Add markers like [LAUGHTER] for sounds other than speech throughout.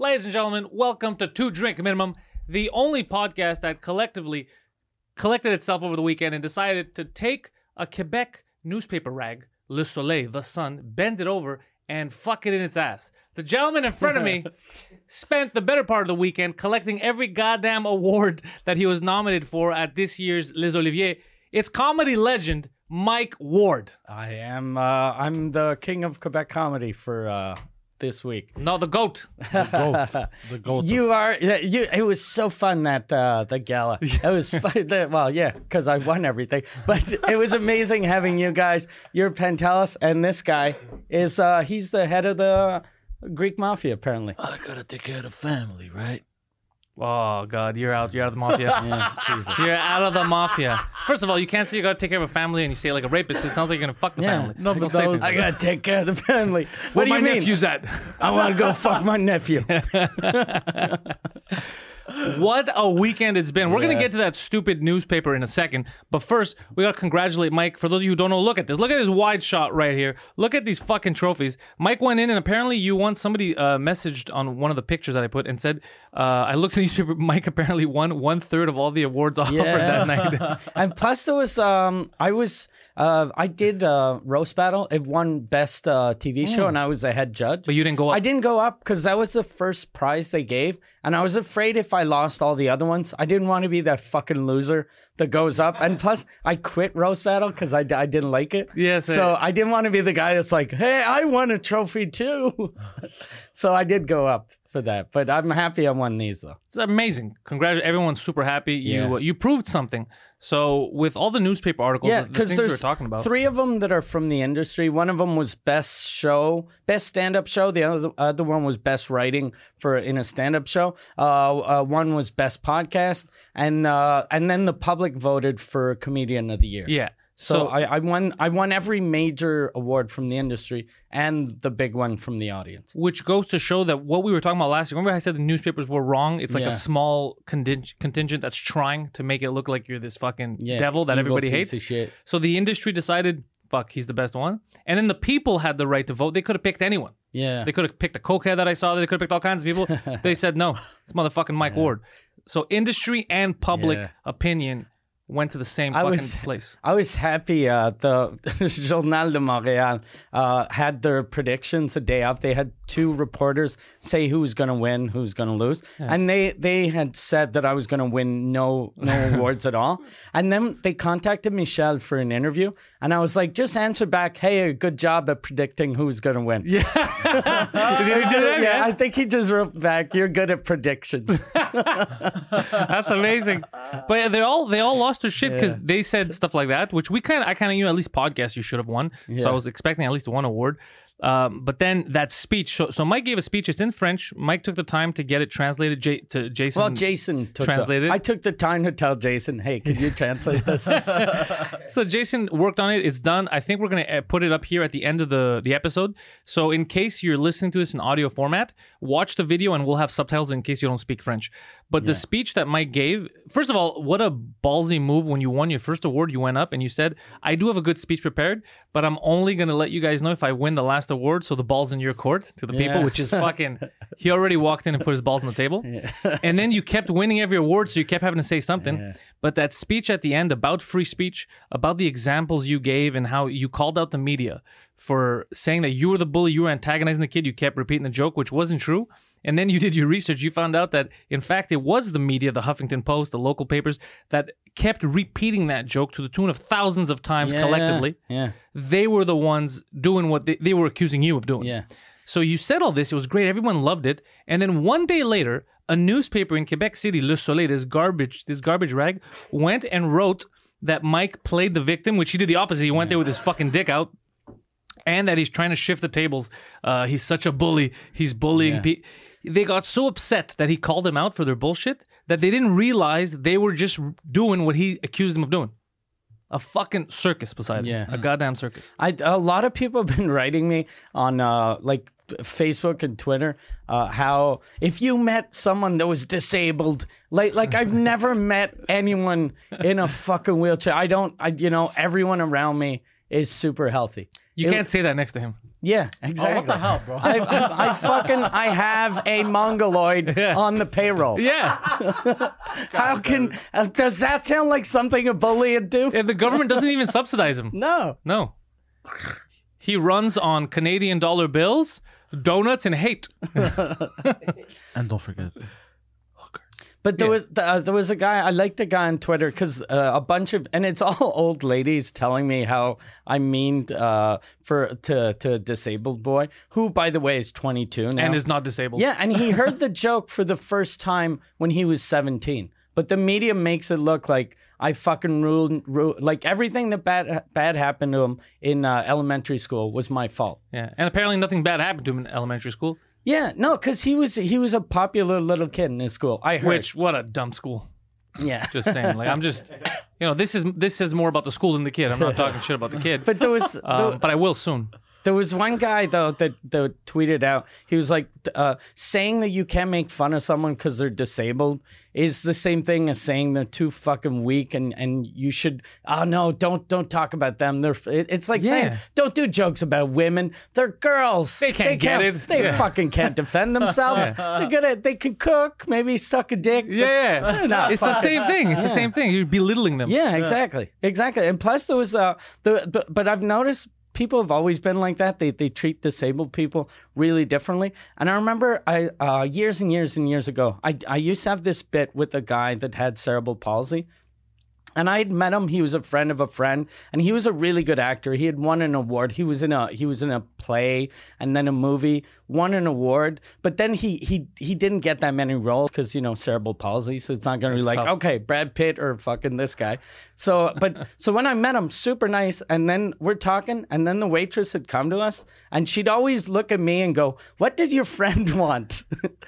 Ladies and gentlemen, welcome to Two Drink Minimum, the only podcast that collectively collected itself over the weekend and decided to take a Quebec newspaper rag, Le Soleil, the sun, bend it over, and fuck it in its ass. The gentleman in front of me [LAUGHS] spent the better part of the weekend collecting every goddamn award that he was nominated for at this year's Les Oliviers. It's comedy legend Mike Ward. I am. Uh, I'm the king of Quebec comedy for uh, this week. No, the goat. goat. The [LAUGHS] goat. You are. yeah, You. It was so fun that uh, the gala. [LAUGHS] It was fun. the- well, yeah, because I won everything. [LAUGHS] But it was amazing having you guys. You're Pantelis, and this guy is. Uh, he's the head of the Greek mafia, apparently. I gotta take care of the family, right? Oh god, you're out. You're out of the mafia. [LAUGHS] Yeah, Jesus. You're out of the mafia. First of all, you can't say you gotta take care of a family and you say like a rapist. It sounds like you're gonna fuck the Yeah. family. No, Don't but say that was- things I like gotta take care of the family. What Where do you my mean? nephew's at? I want to go fuck my nephew. [LAUGHS] What a weekend it's been. We're gonna get to that stupid newspaper in a second, but first we gotta congratulate Mike. For those of you who don't know, look at this. Look at this wide shot right here. Look at these fucking trophies. Mike went in and apparently you won. Somebody uh, messaged on one of the pictures that I put and said, uh, "I looked at the newspaper. [LAUGHS] Mike apparently won one third of all the awards [LAUGHS] offered that night." [LAUGHS] and plus there was um I was uh I did uh roast battle. It won best uh TV show and I was the head judge. But you didn't go up. I didn't go up because that was the first prize they gave, and I was afraid if I lost all the other ones, I didn't want to be that fucking loser that goes up. And [LAUGHS] plus, I quit roast battle because I, I didn't like it. Yes, So I didn't want to be the guy that's like, "Hey, I won a trophy too." [LAUGHS] so I did go up for that, but I'm happy I won these though. It's amazing. Congratulations. Everyone's super happy. You Yeah. uh, you proved something. So with all the newspaper articles, Yeah, the because things we were there's talking about. three of them that are from the industry. One of them was best show, best stand-up show. The other other one was best writing for in a stand-up show. Uh, uh, one was best podcast, and uh, and then the public voted for comedian of the year. Yeah. So, So, I, I won I won every major award from the industry and the big one from the audience. which goes to show that what we were talking about last year. Remember, I said the newspapers were wrong. It's like Yeah. a small contingent that's trying to make it look like you're this fucking Yeah, devil that everybody hates. So the industry decided, fuck, he's the best one. And then the people had the right to vote. They could have picked anyone. Yeah. They could have picked a cokehead that I saw. They could have picked all kinds of people. [LAUGHS] they said no. It's motherfucking Mike Ward. So industry and public Yeah. opinion went to the same I fucking was- [LAUGHS] place. I was happy. Uh, the [LAUGHS] Journal de Montréal uh, had their predictions a day off. They had two reporters say who's going to win, who's going to lose, and they they had said that I was going to win no no [LAUGHS] awards at all. And then they contacted Michel for an interview, and I was like, just answer back, hey, good job at predicting who's going to win. Yeah, Did he do that? yeah. I think he just wrote back, you're good at predictions. That's amazing. But they all they all lost their shit because Yeah. they said stuff like that, which we kind of I kind of you know at least podcast you should have won. So I was expecting at least one award. Um, but then that speech. So, so Mike gave a speech. It's in French. Mike took the time to get it translated J- to Jason. Well, Jason took Translated? The, I took the time to tell Jason, hey, can you translate this? [LAUGHS] So Jason worked on it. It's done. I think we're gonna uh, put it up here at the end of the the episode. So in case you're listening to this in audio format, watch the video and we'll have subtitles in case you don't speak French. But the speech that Mike gave, first of all, what a ballsy move when you won your first award. You went up and you said, "I do have a good speech prepared, but I'm only gonna let you guys know if I win the last award. So the ball's in your court to the people." Which is fucking. he already walked in and put his balls on the table, and then you kept winning every award, so you kept having to say something. But that speech at the end about free speech, about the examples you gave and how you called out the media for saying that you were the bully, you were antagonizing the kid, you kept repeating the joke, which wasn't true. And then you did your research, you found out that in fact it was the media, the Huffington Post, the local papers that kept repeating that joke to the tune of thousands of times collectively. Yeah. They were the ones doing what they, they were accusing you of doing. Yeah. So you said all this. It was great. Everyone loved it. And then one day later, a newspaper in Quebec City, Le Soleil, this garbage, this garbage rag, went and wrote that Mike played the victim, which he did the opposite. He went there with his fucking dick out, and that he's trying to shift the tables. Uh, he's such a bully. He's bullying Yeah. people. They got so upset that he called them out for their bullshit that they didn't realize they were just doing what he accused them of doing. A fucking circus beside Yeah. A goddamn circus. I a lot of people have been writing me on uh like Facebook and Twitter uh how if you met someone that was disabled like like I've [LAUGHS] never met anyone in a fucking wheelchair. I don't I you know everyone around me is super healthy. You It- can't say that next to him. Yeah, exactly. Oh, what the hell, bro? I, I, I fucking I have a mongoloid [LAUGHS] on the payroll. Yeah. [LAUGHS] How can uh, does that sound like something a bully would do? and the government doesn't even subsidize him. No. No. He runs on Canadian dollar bills, donuts, and hate. [LAUGHS] and don't forget. But there Yeah. was uh, there was a guy I liked the guy on Twitter because uh, a bunch of and it's [LAUGHS] all old ladies telling me how I mean uh, for to to a disabled boy who by the way is 22 now And is not disabled. yeah and he heard the [LAUGHS] joke for the first time when he was 17 but the media makes it look like I fucking ruled, ruled like everything that bad bad happened to him in uh, elementary school was my fault. Yeah. And apparently nothing bad happened to him in elementary school. Yeah, no, because he was he was a popular little kid in his school. I heard. Which what a dumb school. yeah, Just saying. Like I'm just you know, this is this is more about the school than the kid. I'm not talking shit about the kid. [LAUGHS] but there was um, but I will soon. There was one guy though that, that tweeted out. He was like, uh, saying that you can't make fun of someone because they're disabled is the same thing as saying they're too fucking weak and, and you should. Oh no, don't don't talk about them. They're. it- It's like saying don't do jokes about women. They're girls. They can't get it. They Yeah. fucking can't defend themselves. [LAUGHS] They're good at. They can cook. Maybe suck a dick. Yeah, yeah. It's the same thing. It's the same thing. You're belittling them. yeah, exactly, exactly. And plus, there was uh, the but, but I've noticed people have always been like that. They they treat disabled people really differently. And I remember I uh, years and years and years ago, I I used to have this bit with a guy that had cerebral palsy. And I had met him. He was a friend of a friend, and he was a really good actor. He had won an award. He was in a he was in a play and then a movie. Won an award, but then he he he didn't get that many roles because you know cerebral palsy. So it's not going to be like tough. okay, Brad Pitt or fucking this guy. So, but [LAUGHS] so when I met him, super nice, and then we're talking, and then the waitress had come to us, and she'd always look at me and go, "What did your friend [LAUGHS] want?"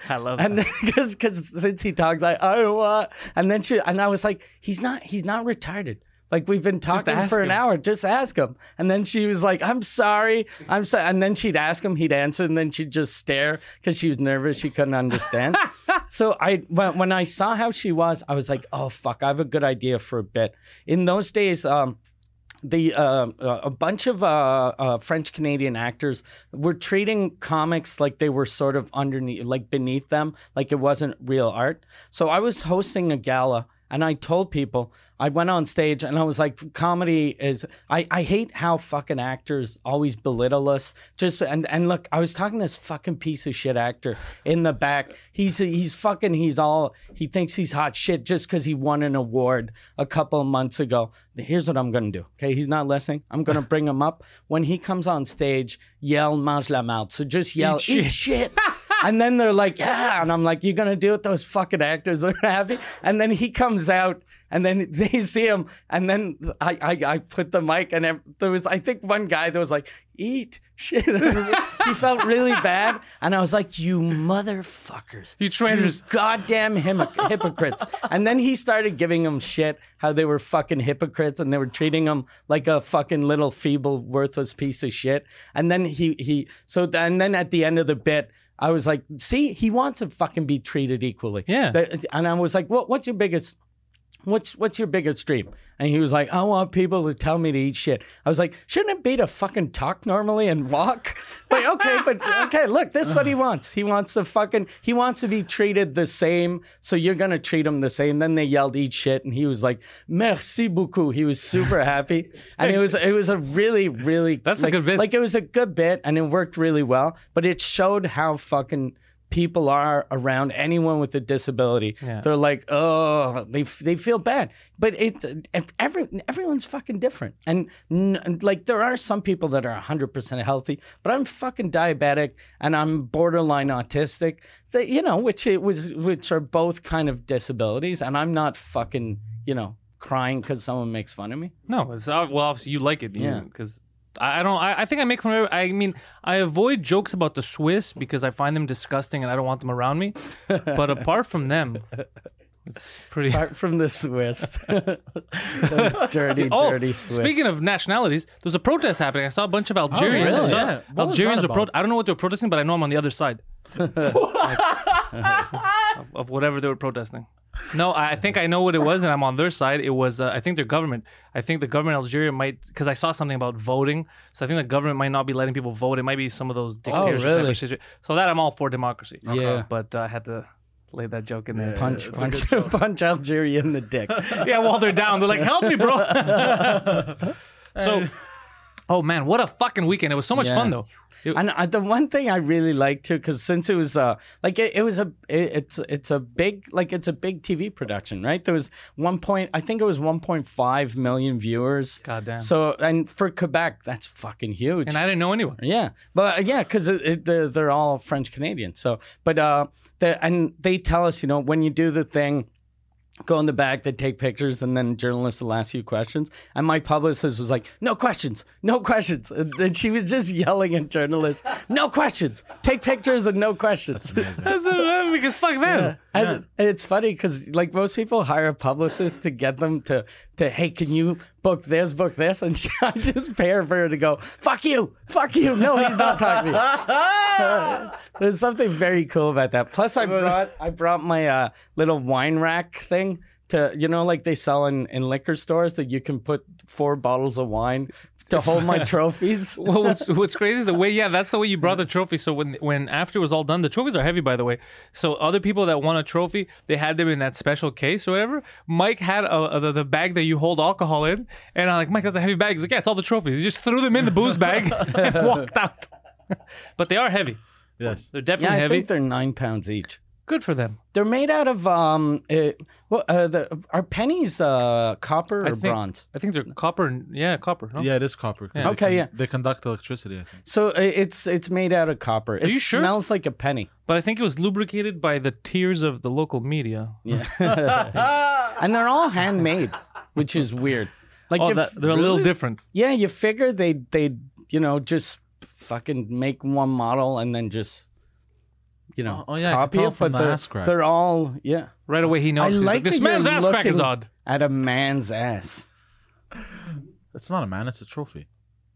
I love and because [LAUGHS] because since he talks like I want, and then she and I was like, he's not he's not retarded. Like we've been talking for an him. hour, just ask him. And then she was like, "I'm sorry, I'm sorry." And then she'd ask him, he'd answer, and then she'd just stare because she was nervous, she couldn't understand. [LAUGHS] so I when, when I saw how she was, I was like, "Oh fuck, I have a good idea for a bit." In those days, um, the uh, uh, a bunch of uh, uh, French Canadian actors were treating comics like they were sort of underneath, like beneath them, like it wasn't real art. So I was hosting a gala. And I told people, I went on stage and I was like, comedy is, I, I hate how fucking actors always belittle us. Just, and, and look, I was talking to this fucking piece of shit actor in the back. He's, he's fucking, he's all, he thinks he's hot shit just because he won an award a couple of months ago. Here's what I'm going to do. Okay. He's not listening. I'm going to bring him up. When he comes on stage, yell, mange la mouth. So just yell, Eat eat shit. [LAUGHS] [LAUGHS] And then they're like, yeah. And I'm like, you're going to do it? Those fucking actors are happy. And then he comes out and then [LAUGHS] they see him. And then I, I, I put the mic and there was, I think one guy that was like, eat shit. [LAUGHS] he felt really bad. And I was like, you motherfuckers. You traitors. goddamn him- hypocrites. And then he started giving them shit, how they were fucking hypocrites and they were treating him like a fucking little feeble, worthless piece of shit. And then he, he, so, and then at the end of the bit, I was like, see, he wants to fucking be treated equally. Yeah. And I was like, what, what's your biggest, what's, what's your biggest dream? And he was like, I want people to tell me to eat shit. I was like, shouldn't it be to fucking talk normally and walk? [LAUGHS] Like, okay, but okay, look, this is what he wants. He wants to fucking, he wants to be treated the same. So you're going to treat him the same. Then they yelled, eat shit. And he was like, merci beaucoup. He was super [LAUGHS] happy. And it was, it was a really, really, That's a good bit. Like it was a good bit and it worked really well, but it showed how fucking people are around anyone with a disability. Yeah. They're like, oh, they they feel bad. But it every everyone's fucking different, and n- like there are some people that are hundred percent healthy, but I'm fucking diabetic and I'm borderline autistic. So, you know, which it was which are both kind of disabilities, and I'm not fucking you know crying because someone makes fun of me. No, it's uh, well, obviously you like it, Yeah. Because I, don't. I, I think I make fun. Of, I mean, I avoid jokes about the Swiss because I find them disgusting and I don't want them around me. but [LAUGHS] apart from them, it's pretty. Apart from the Swiss, [LAUGHS] those dirty, Oh, dirty Swiss. speaking of nationalities, there's a protest happening. I saw a bunch of oh, Algerians. really? Yeah. Algerians were pro- I don't know what they're protesting, but I know I'm on the other side. [LAUGHS] of whatever they were protesting. No, I I think I know what it was, and I'm on their side. It was, uh, I think their government. I think the government of Algeria might, because I saw something about voting. So I think the government might not be letting people vote. It might be some of those dictatorship type really? of So that I'm all for democracy. Yeah. But uh, I had to lay that joke in there. punch punch [LAUGHS] punch Algeria in the dick. [LAUGHS] yeah, while they're down, they're like, "Help me, bro." [LAUGHS] so, oh man, what a fucking weekend! It was so much Yeah. fun though. It- And uh, the one thing I really liked too, because since it was uh like it, it was a it, it's it's a big like it's a big TV production, right? There was one point I think it was 1.5 million viewers. God damn. So and for Quebec, that's fucking huge. and I didn't know anyone. Yeah, but uh, yeah, because it, it, they're they're all French Canadians. So, but uh, the and they tell us, you know, when you do the thing, go in the back, they take pictures, and then journalists will ask you questions. And my publicist was like, "No questions, no questions," and then she was just yelling at journalists, "No questions, take pictures and no questions." Because fuck them. And, and it's funny because like most people hire a publicist to get them to to hey can you book this book this and [LAUGHS] I just pay her for her to go fuck you fuck you no he's not talking to me. [LAUGHS] There's something very cool about that. Plus I brought I brought my uh, little wine rack thing to you know like they sell in, in liquor stores that you can put four bottles of wine to hold my [LAUGHS] trophies. [LAUGHS] well, what's, what's crazy is the way, yeah, that's the way you brought the trophy. So when when after it was all done, the trophies are heavy, by the way. So other people that won a trophy, they had them in that special case or whatever. Mike had a, a- the, the bag that you hold alcohol in, and I'm like, Mike, that's a heavy bag. He's like, yeah, it's all the trophies. He just threw them in the booze bag [LAUGHS] and walked out. but they are heavy. Yes. They're Yeah, definitely I heavy. think they're nine pounds each. Good for them. They're made out of um, uh, well, uh, the are pennies uh copper or I think, bronze? I think they're copper. and- Yeah, copper. No? Yeah, it is copper. 'cause Okay, they yeah. They conduct electricity, I think. So it's it's made out of copper. It you sure? smells like a penny. But I think it was lubricated by the tears of the local media. Yeah, [LAUGHS] and they're all handmade, which is weird. Like Oh, you that, f- they're a little different. yeah, you figure they they you know just fucking make one model and then just you know Oh, oh, yeah, copy it, but the they're, ass crack. they're all yeah. Right away, he knows. I He's like this that man's you're ass crack is looking odd. at a man's ass It's not a man, it's a trophy.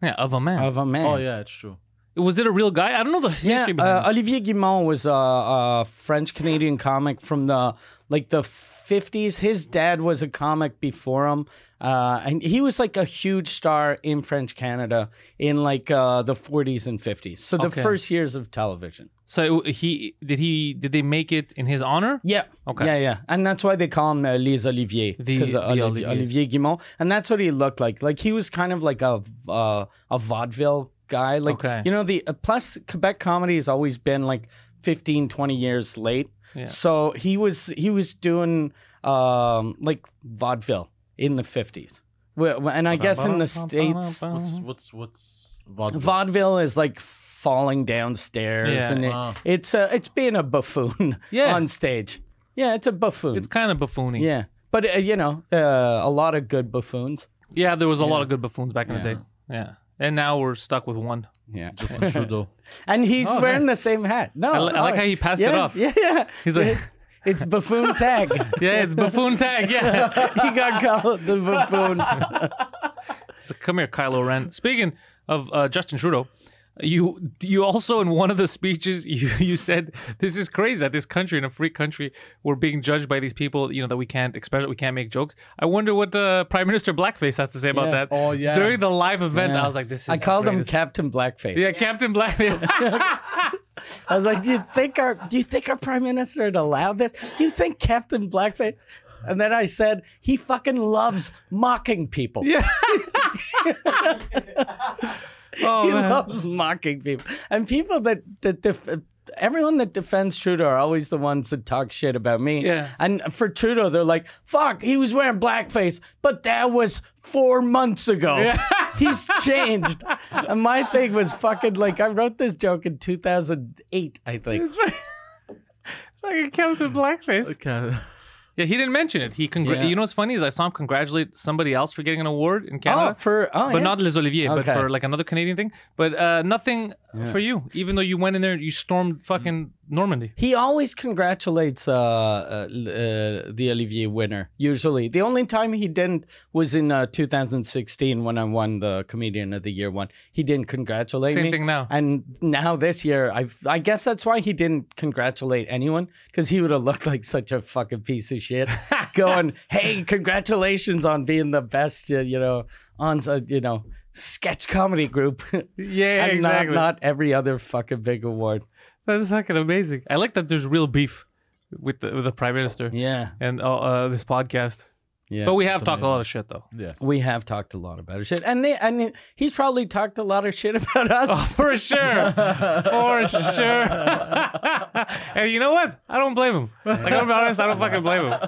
Yeah, of a man. of a man. Oh, yeah, it's true. Was it a real guy? I don't know the history Yeah, behind uh, this. Olivier Guimond was a, a French Canadian comic from the like the fifties. His dad was a comic before him, uh, and he was like a huge star in French Canada in like uh, the forties and fifties. So the Okay. first years of television. So he did he did they make it in his honor? Yeah. Okay. Yeah, yeah, and that's why they call him uh, Les Olivier The- because the Olivier, Oliviers. Olivier Guimond, and that's what he looked like. Like he was kind of like a uh, a vaudeville guy. Like Okay. you know the uh, plus Quebec comedy has always been like 15, 20 years late. Yeah. So he was he was doing um like vaudeville in the fifties. And I guess in the states, What's what's what's vaudeville? vaudeville is like falling downstairs, Yeah. and it, Wow. it's uh, it's being a buffoon [LAUGHS] Yeah. on stage. Yeah, it's a buffoon. It's kind of buffoony. Yeah, but uh, you know, uh, a lot of good buffoons. Yeah, there was a lot of good buffoons back in the day. Yeah. And now we're stuck with one. Yeah, Justin Trudeau. [LAUGHS] and he's Oh, wearing nice. the same hat. No, I, li- I like oh, how he passed yeah, it off. Yeah, yeah. He's like- it's buffoon [LAUGHS] tag. Yeah, it's buffoon tag. Yeah. [LAUGHS] he got called the buffoon. So come here, Kylo Ren. Speaking of uh, Justin Trudeau, you you also in one of the speeches [LAUGHS] you you said this is crazy that this country in a free country we're being judged by these people you know that we can't express we can't make jokes. I wonder what uh, Prime Minister Blackface has to say about Yeah. that. Oh, yeah. During the live event, Yeah. I was like, this is. I called him. Captain Blackface. Yeah, Captain Blackface. [LAUGHS] I was like, do you think our do you think our prime minister would allow this? Do you think Captain Blackface? And then I said, he fucking loves mocking people. yeah. [LAUGHS] oh he man. loves mocking people. And people that that def- everyone that defends Trudeau are always the ones that talk shit about me. Yeah. And for Trudeau, they're like, "Fuck, he was wearing blackface, but that was four months ago. [LAUGHS] He's changed." and my thing was fucking like I wrote this joke in 2008, I think. It's like [LAUGHS] a Captain Blackface. Okay. Yeah, he didn't mention it. He congr- Yeah. you know what's funny is I saw him congratulate somebody else for getting an award in Canada. Oh, for oh, but yeah. not Les Olivier, but for like another Canadian thing. But uh, nothing for you, even though you went in there, you stormed fucking Normandy. He always congratulates uh, uh, uh, the Olivier winner. Usually, the only time he didn't was in uh, 2016 when I won the Comedian of the Year one. He didn't congratulate Same me. thing now. And now this year, I I guess that's why he didn't congratulate anyone because he would have looked like such a fucking piece of shit, [LAUGHS] going, "Hey, congratulations on being the best," uh, you know, on uh, you know sketch comedy group. Yeah, [LAUGHS] and exactly. not not every other fucking big award. That's fucking amazing. I like that there's real beef with the with the prime minister Yeah, and uh, uh, this podcast. Yeah. But we have it's talked a lot of shit though. Yes. We have talked a lot about shit, and they and he's probably talked a lot of shit [LAUGHS] about us. Oh, For sure, for sure. [LAUGHS] and you know what? I don't blame him. Like I'm gonna be honest, I don't fucking blame him.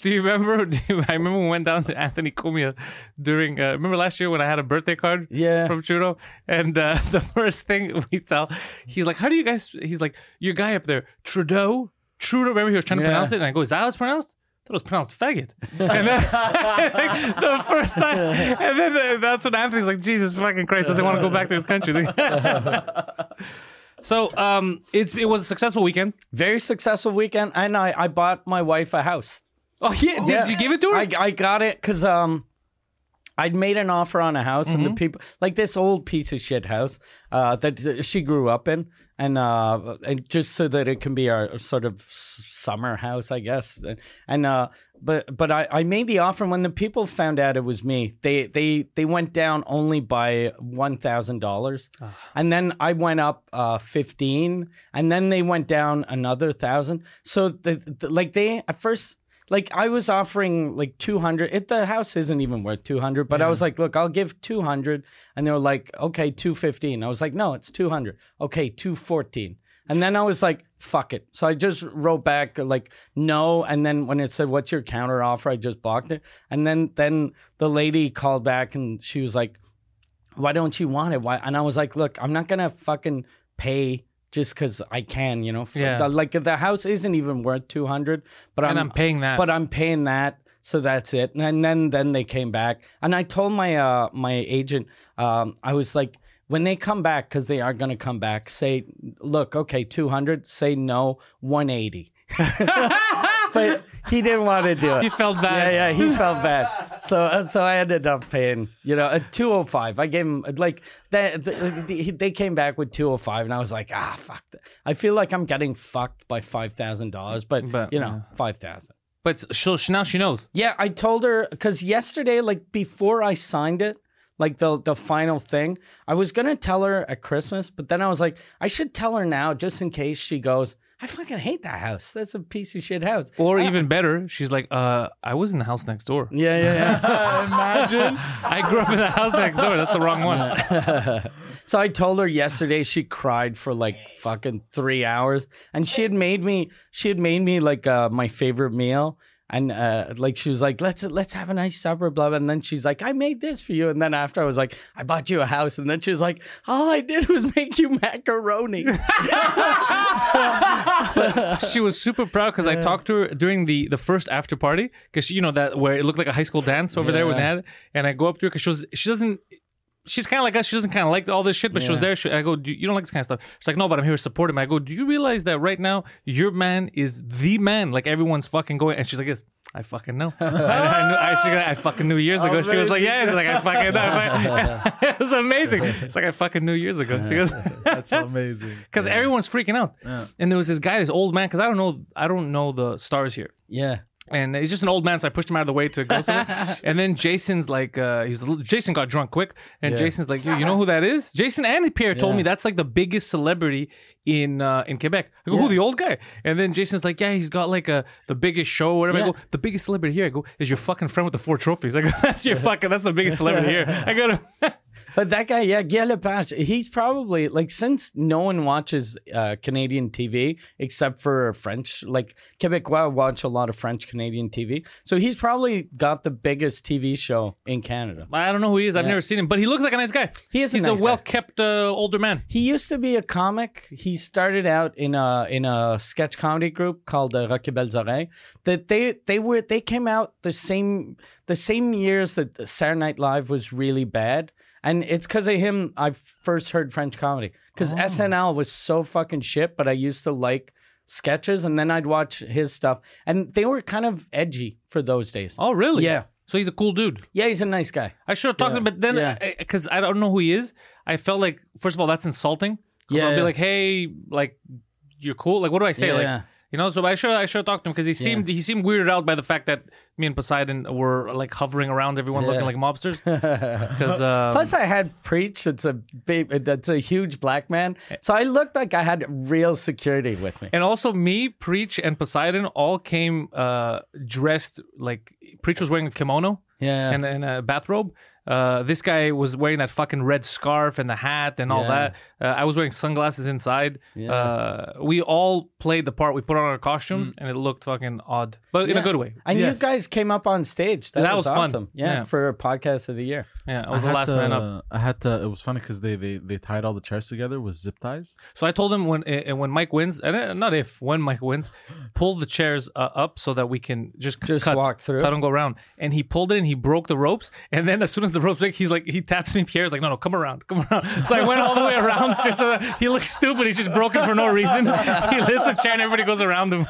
Do you remember? [LAUGHS] Do you, I remember we went down to Anthony Cumia during. Uh, remember last year when I had a birthday card? Yeah. From Trudeau, and uh, the first thing we tell, he's like, "How do you guys?" He's like, "Your guy up there, Trudeau, Trudeau." Remember he was trying to Yeah. pronounce it, and I go, "Is that how it's pronounced?" That was pronounced faggot. [LAUGHS] And then like, [LAUGHS] the first time, and then uh, that's when Anthony's like, Jesus fucking Christ, doesn't want to go back to his country. [LAUGHS] so um, it's it was a successful weekend. Very successful weekend, and I I bought my wife a house. Oh yeah, did Yeah. you give it to her? I I got it because um. I'd made an offer on a house, and Mm-hmm. the people like this old piece of shit house uh, that, that she grew up in, and uh, and just so that it can be our sort of summer house, I guess. And uh, but but I, I made the offer, and when the people found out it was me, they they they went down only by one thousand dollars, and then I went up uh, fifteen, and then they went down another thousand. So the, the like they at first like I was offering like 200 it the house isn't even worth 200 but I was like look I'll give 200 and they were like okay 215 I was like no it's 200 okay 214 and then I was like fuck it. So I just wrote back like no. And then when it said what's your counter offer? I just blocked it. And then then the lady called back and she was like why don't you want it? Why? And I was like look I'm not gonna fucking pay just because I can, you know. Yeah. the- like the house isn't even worth two hundred, but and I'm paying that. but I'm paying that, so that's it. And then then they came back, and I told my uh my agent, um, I was like, when they come back, because they are gonna come back, say, look, okay, two hundred, say no, one eighty. [LAUGHS] but he didn't want to do it. he felt bad. Yeah, yeah, he felt bad. So, uh, so I ended up paying, you know, a two hundred five. I gave him like they, they they came back with two hundred five, and I was like, ah, fuck. That. I feel like I'm getting fucked by five thousand dollars, but, But, you know, five thousand. But so she, now she knows. Yeah, I told her because yesterday, like before I signed it, like the the final thing, I was gonna tell her at Christmas, but then I was like, I should tell her now just in case she goes. I fucking hate that house. That's a piece of shit house. Or even better, she's like, uh, I was in the house next door. Yeah, yeah, yeah. [LAUGHS] Imagine. I grew up in the house next door. That's the wrong one. [LAUGHS] So I told her yesterday she cried for like fucking three hours, and she had made me she had made me like uh, my favorite meal, and uh, like she was like let's let's have a nice supper, blah, blah. And then she's like I made this for you, and then after I was like I bought you a house, and then she was like all I did was make you macaroni. [LAUGHS] she was super proud because I talked to her during the the first after party because you know that where it looked like a high school dance over there with they Yeah. had it, and I go up to her because she was she doesn't. She's kind of like us. She doesn't kind of like all this shit, but she was there. She, I go, do, you don't like this kind of stuff. She's like, no, but I'm here to support him. I go, do you realize that right now your man is the man? Like everyone's fucking going. And she's like, yes, I fucking know. [LAUGHS] I, I, knew, I, she, I fucking knew years ago. She was like, yeah. She's like, I fucking know. [LAUGHS] [LAUGHS] it was amazing. It's like I fucking knew years ago. She goes, That's amazing. because everyone's freaking out. Yeah. And there was this guy, this old man, because I don't know, I don't know the stars here. yeah, And he's just an old man, so I pushed him out of the way to go somewhere. [LAUGHS] and then Jason's like, uh, he's a little, Jason got drunk quick, and Jason's like, Yo, you know who that is? Jason and Pierre told Yeah. me that's like the biggest celebrity in uh, in Quebec. I go, who the old guy? And then Jason's like, yeah, he's got like a the biggest show, or whatever. I Yeah. go, the biggest celebrity here. I go, is your fucking friend with the four trophies. I go, [LAUGHS] that's your fucking, that's the biggest celebrity here. I go, to, [LAUGHS] But that guy, yeah, Guy Lepage, he's probably like since no one watches uh, Canadian TV except for French, like Quebecois watch a lot of French Canadian TV. So he's probably got the biggest TV show in Canada. I don't know who he is. I've never seen him, but he looks like a nice guy. He is a He's nice a well kept uh, older man. He used to be a comic. He started out in a in a sketch comedy group called uh, Rock et Belles Oreilles. That they they were they came out the same the same years that Saturday Night Live was really bad. And it's because of him I first heard French comedy. Because oh. SNL was so fucking shit, but I used to like sketches, and then I'd watch his stuff, and they were kind of edgy for those days. Oh, really? Yeah. So he's a cool dude. Yeah, he's a nice guy. I should have talked to him, but then Yeah. because I, don't know who he is, I felt like first of all that's insulting. 'Cause Yeah, I'll be yeah. like, hey, like you're cool. Like, what do I say? Yeah. Like, you know. So I should I should talked to him because he seemed he seemed weirded out by the fact that me and Poseidon were like hovering around everyone looking like mobsters. [LAUGHS] Because uh, Plus, I had preach. It's a big. That's a huge black man. So I looked like I had real security with me. And also, me, Preach, and Poseidon all came uh, dressed like Preach was wearing a kimono Yeah. and, and a bathrobe. Uh, this guy was wearing that fucking red scarf and the hat and all Yeah. that. Uh, I was wearing sunglasses inside. Uh, we all played the part. We put on our costumes and it looked fucking odd, but in a Mm. Yeah. good way. And Yes. you guys came up on stage. That, That was, was fun. awesome. Yeah, Yeah. for podcast of the year. Yeah, I was I the had last to, man up. I had to. It was funny because they, they they tied all the chairs together with zip ties. So I told him when uh, when Mike wins, and uh, not if when Mike wins, pull the chairs uh, up so that we can just Just cut, walk through. so I don't go around. And he pulled it and he broke the ropes. And then as soon as the ropes break, he's like he taps me. Pierre's like, no, no, come around, come around. [LAUGHS] So I went all the way around just so that he looks stupid. He's just broken for no reason. [LAUGHS] He lifts the chair and everybody goes around him.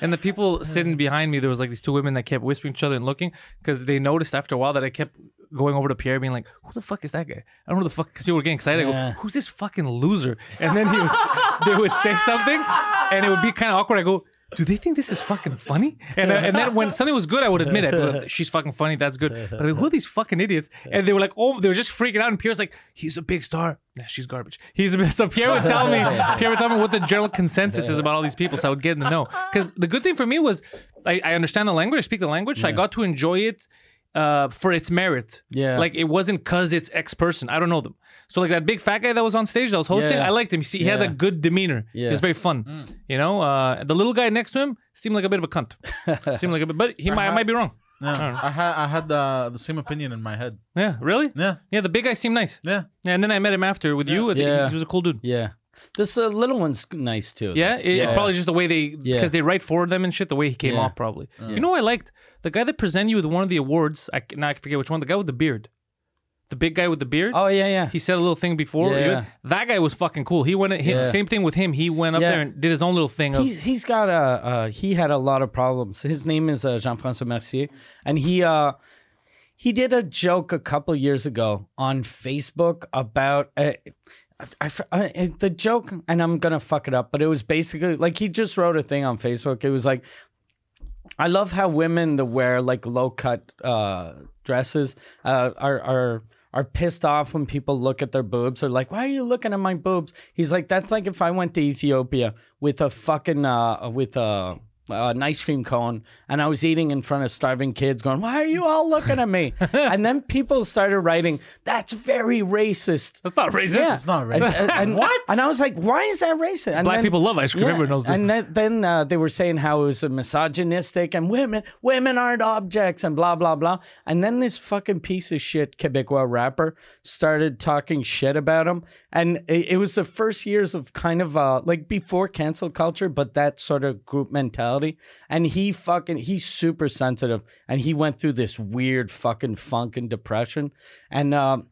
And the people sitting behind me, there was like these two women that kept whispering to each other and looking because they noticed after a while that I kept going over to Pierre, being like, "Who the fuck is that guy?" I don't know the fuck. Because people were getting excited. I go, "Who's this fucking loser?" And then he would, [LAUGHS] they would say something, and it would be kind of awkward. I go, "Do they think this is fucking funny?" And uh, and then when something was good, I would admit it. Like, She's fucking funny. That's good. But I go, who are these fucking idiots? And they were like, "Oh, they were just freaking out." And Pierre's like, "He's a big star." Nah, she's garbage. He's a. So Pierre would tell me, [LAUGHS] Pierre would tell me what the general consensus is about all these people, so I would get in the know. Because the good thing for me was, I, I understand the language, I speak the language, so I got to enjoy it uh, for its merit. Yeah. Like it wasn't cause it's X person. I don't know them. So like that big fat guy that was on stage that was hosting, Yeah. I liked him. You see, he had a good demeanor. He Yeah. was very fun. You know, uh, the little guy next to him seemed like a bit of a cunt. [LAUGHS] seemed like a bit, but he might, I might be wrong. Yeah, I had I had the the same opinion in my head. Yeah, really? Yeah, Yeah, the big guy seemed nice. yeah. Yeah, and then I met him after with you. I Yeah. He was a cool dude. Yeah. This uh, little one's nice too. Yeah, it, Yeah. probably just the way they because Yeah. they write for them and shit. The way he came Yeah. off, probably. You know, what I liked the guy that presented you with one of the awards. I now I forget which one. The guy with the beard, the big guy with the beard. Oh yeah, yeah. He said a little thing before. Yeah. That guy was fucking cool. He went. He, Yeah. Same thing with him. He went up Yeah. there and did his own little thing. Of, He's he's got a uh, he had a lot of problems. His name is uh, Jean François Mercier, and he uh he did a joke a couple years ago on Facebook about. Uh, I, uh, the joke, and I'm gonna fuck it up, but it was basically like he just wrote a thing on Facebook. It was like, I love how women that wear like low cut uh, dresses uh, are are are pissed off when people look at their boobs. They're like, "Why are you looking at my boobs?" He's like, "That's like if I went to Ethiopia with a fucking uh, with a." an ice cream cone, and I was eating in front of starving kids, going, "Why are you all looking at me?" [LAUGHS] and then people started writing, "That's very racist." that's not racist. Yeah, It's not racist. and, and- [LAUGHS] What? And I was like, "Why is that racist?" And Black then- people love ice cream. Everyone knows this. and then, then uh, they were saying how it was a misogynistic and women women aren't objects and blah blah blah. And then this fucking piece of shit Quebecois rapper started talking shit about him. And it, it was the first years of kind of uh, like before cancel culture, but that sort of group mentality. And he fucking he's super sensitive, and he went through this weird fucking funk and depression. And um,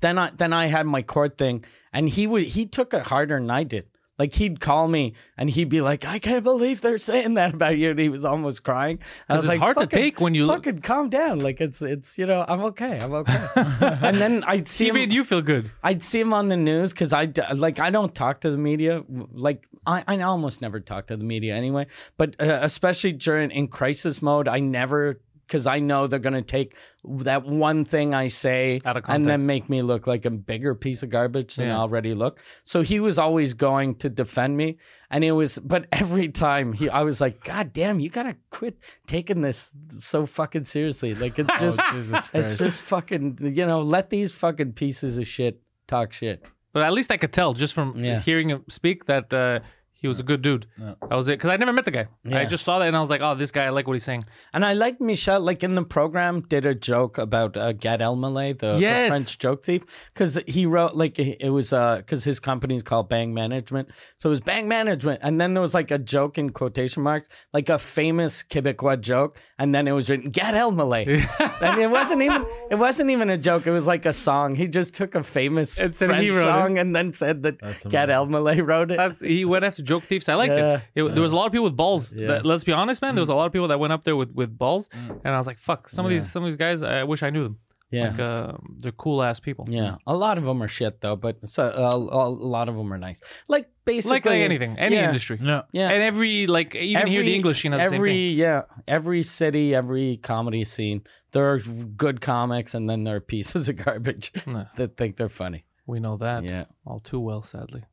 then I then I had my court thing, and he would he took it harder than I did. Like he'd call me and he'd be like, "I can't believe they're saying that about you," and he was almost crying. I was it's like, hard to take when you- fucking calm down. Like it's it's you know I'm okay, I'm okay. [LAUGHS] and then I'd see he him. made you feel good. I'd see him on the news because I like I don't talk to the media. Like I, I almost never talk to the media anyway. But uh, especially during in crisis mode, I never because I know they're gonna take that one thing I say and then make me look like a bigger piece of garbage than I already look. So he was always going to defend me, and it was. But every time he, I was like, God damn, you gotta quit taking this so fucking seriously. Like it's [LAUGHS] just. Jesus [LAUGHS] It's just fucking, you know, let these fucking pieces of shit talk shit. But at least I could tell just from Yeah. hearing him speak that uh, He was a good dude. That was it. Because I never met the guy. I just saw that and I was like, oh, this guy, I like what he's saying. And I like Michel, like in the program, did a joke about uh, Gad Elmaleh, the, the French joke thief, because he wrote like it was because his company is called Bang Management, so it was Bang Management, and then there was like a joke in quotation marks, like a famous Quebecois joke, and then it was written Gad Elmaleh, [LAUGHS] and it wasn't even it wasn't even a joke. It was like a song. He just took a famous French wrote it. song and then said that Gad Elmaleh wrote it. That's, he went after joke thieves. I liked Yeah. it. it. There was a lot of people with balls. That- let's be honest, man. There was a lot of people that went up there with, with balls, and I was like, "Fuck!" Some of these some of these guys, I wish I knew them. Yeah. Like, uh, they're cool ass people. Yeah, a lot of them are shit though, but so, uh, a lot of them are nice. Like basically, Like, like anything, any yeah, industry. Yeah. Yeah, And every like even here, in the English scene has the same every thing. yeah, every city, every comedy scene, there are good comics, and then there are pieces of [LAUGHS] garbage Nah. that think they're funny. We know that Yeah, all too well, sadly.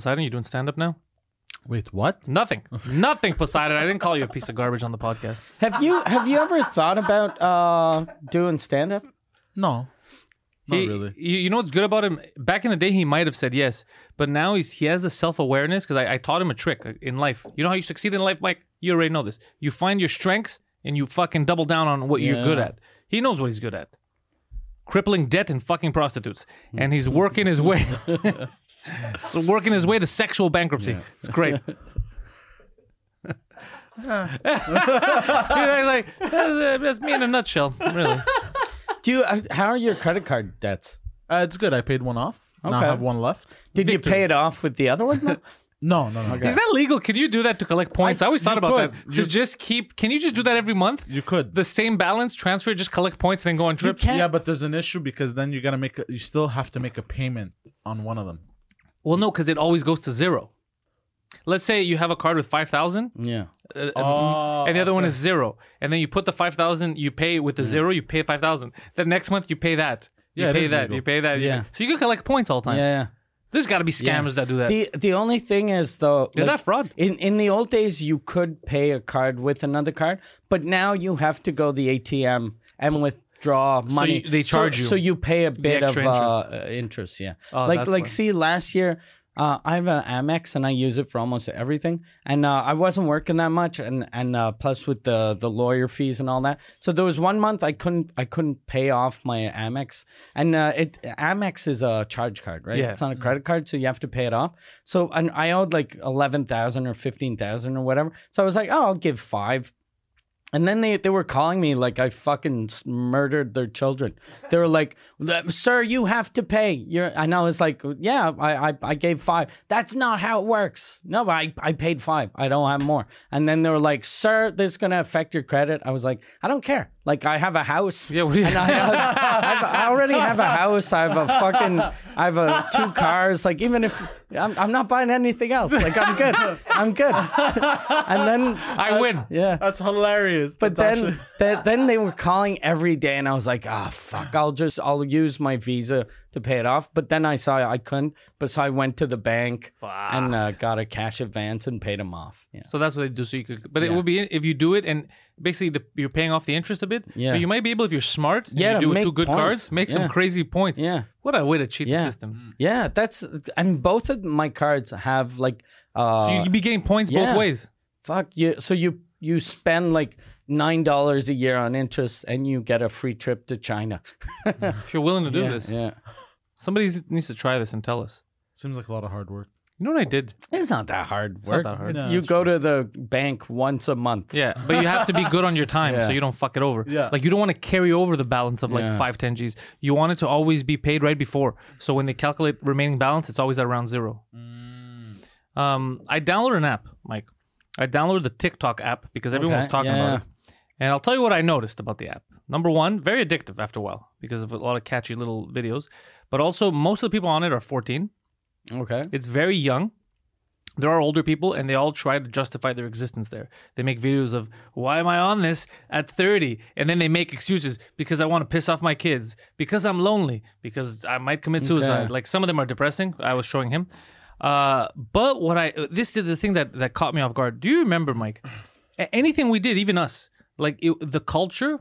Poseidon, you doing stand up now? Wait, what? Nothing, [LAUGHS] nothing, Poseidon. I didn't call you a piece of garbage on the podcast. have you have you ever thought about uh doing stand up? No. Not He- really. You, you know what's good about him? Back in the day, he might have said yes, but now he's he has the self awareness because I, I taught him a trick in life. You know how you succeed in life, Mike? You already know this. You find your strengths and you fucking double down on what you're good Yeah. at. He knows what he's good at. Crippling debt and fucking prostitutes, and he's [LAUGHS] working his way. [LAUGHS] so working his way to sexual bankruptcy. It's great. yeah, [LAUGHS] [LAUGHS] he's like that's, that's me in a nutshell, really. Do you? uh, How are your credit card debts? Uh, it's good. I paid one off. Now I Okay. have one left. Did you pay it off with the other one? though? [LAUGHS] No, no, no. Is that legal? Can you do that to collect points? I, always thought you about could. that. To You- just keep. Can you just do that every month? You could. The same balance transfer, just collect points, and then go on trips. can't- yeah, but there's an issue because then you gotta make. A, you still have to make a payment on one of them. Well, no, because it always goes to zero. Let's say you have a card with five thousand, yeah. uh, Oh, and the other one is zero, and then you put the five thousand, you pay with the zero, you pay five thousand. The next month you pay that. You Yeah, pay that. legal. You pay that. you Yeah. pay- So you can collect points all the time. Yeah, yeah. There's got to be scammers that do that. The the only thing is though, like, that fraud? In in the old days, you could pay a card with another card, but now you have to go the ATM and withdraw money. you- they So- charge you so you pay a bit of uh, interest. uh, interest. Yeah, Oh, like like why. see last year. Uh, I have an Amex and I use it for almost everything. And uh, I wasn't working that much, and and uh, plus with the the lawyer fees and all that. So there was one month I couldn't I couldn't pay off my Amex, and uh, it Amex is a charge card, right? Yeah. It's not a credit card, so you have to pay it off. So and I owed like eleven thousand or fifteen thousand or whatever. So I was like, oh, I'll give five. And then they, they were calling me like I fucking murdered their children. They were like, "Sir, you have to pay." You're, and I was like, "Yeah, I, I I gave five. That's not how it works. No, I I paid five. I don't have more." And then they were like, "Sir, this is gonna affect your credit." I was like, "I don't care. Like I have a house. Yeah, what do you- and I, have, I've, I already have a house. I have a fucking, I have a two cars. Like even if I'm, I'm not buying anything else. Like I'm good. I'm good. And then I uh, win. yeah. That's hilarious. But That's then, actually- [LAUGHS] then, then they were calling every day, and I was like, "Ah, fuck! I'll just I'll use my Visa to pay it off." But then I saw I couldn't, but so I went to the bank and uh, got a cash advance and paid them off. Yeah, So that's what they do. So you could, but it Yeah. would be if you do it and basically the, you're paying off the interest a bit. Yeah. But you might be able if you're smart. Yeah, You do make two good points. cards. Make some crazy points. yeah, What a way to cheat Yeah. the system. yeah. That's and both of my cards have like uh, So you could be getting points yeah. both ways. fuck you. So you you spend like nine dollars a year on interest, and you get a free trip to China. [LAUGHS] If you're willing to do yeah, this, yeah. somebody needs to try this and tell us. seems like a lot of hard work. You know what I did? It's not that hard not work. that hard. No, you it's go to the bank once a month. Yeah, but you have to be good on your time [LAUGHS] so you don't fuck it over. Yeah. Like you don't want to carry over the balance of like Yeah. five, ten G's. You want it to always be paid right before. So when they calculate remaining balance, it's always at around zero. Um, I downloaded an app, Mike. I downloaded the TikTok app because everyone Okay, was talking yeah. about it. And I'll tell you what I noticed about the app. Number one, very addictive after a while because of a lot of catchy little videos. But also, most of the people on it are 14. Okay. It's very young. There are older people, and they all try to justify their existence there. They make videos of why am I on this at 30, and then they make excuses because I want to piss off my kids, because I'm lonely, because I might commit suicide. Okay. Like some of them are depressing. I was showing him. Uh, but what I this is the thing that that caught me off guard. Do you remember, Mike? Anything we did, even us, like it, the culture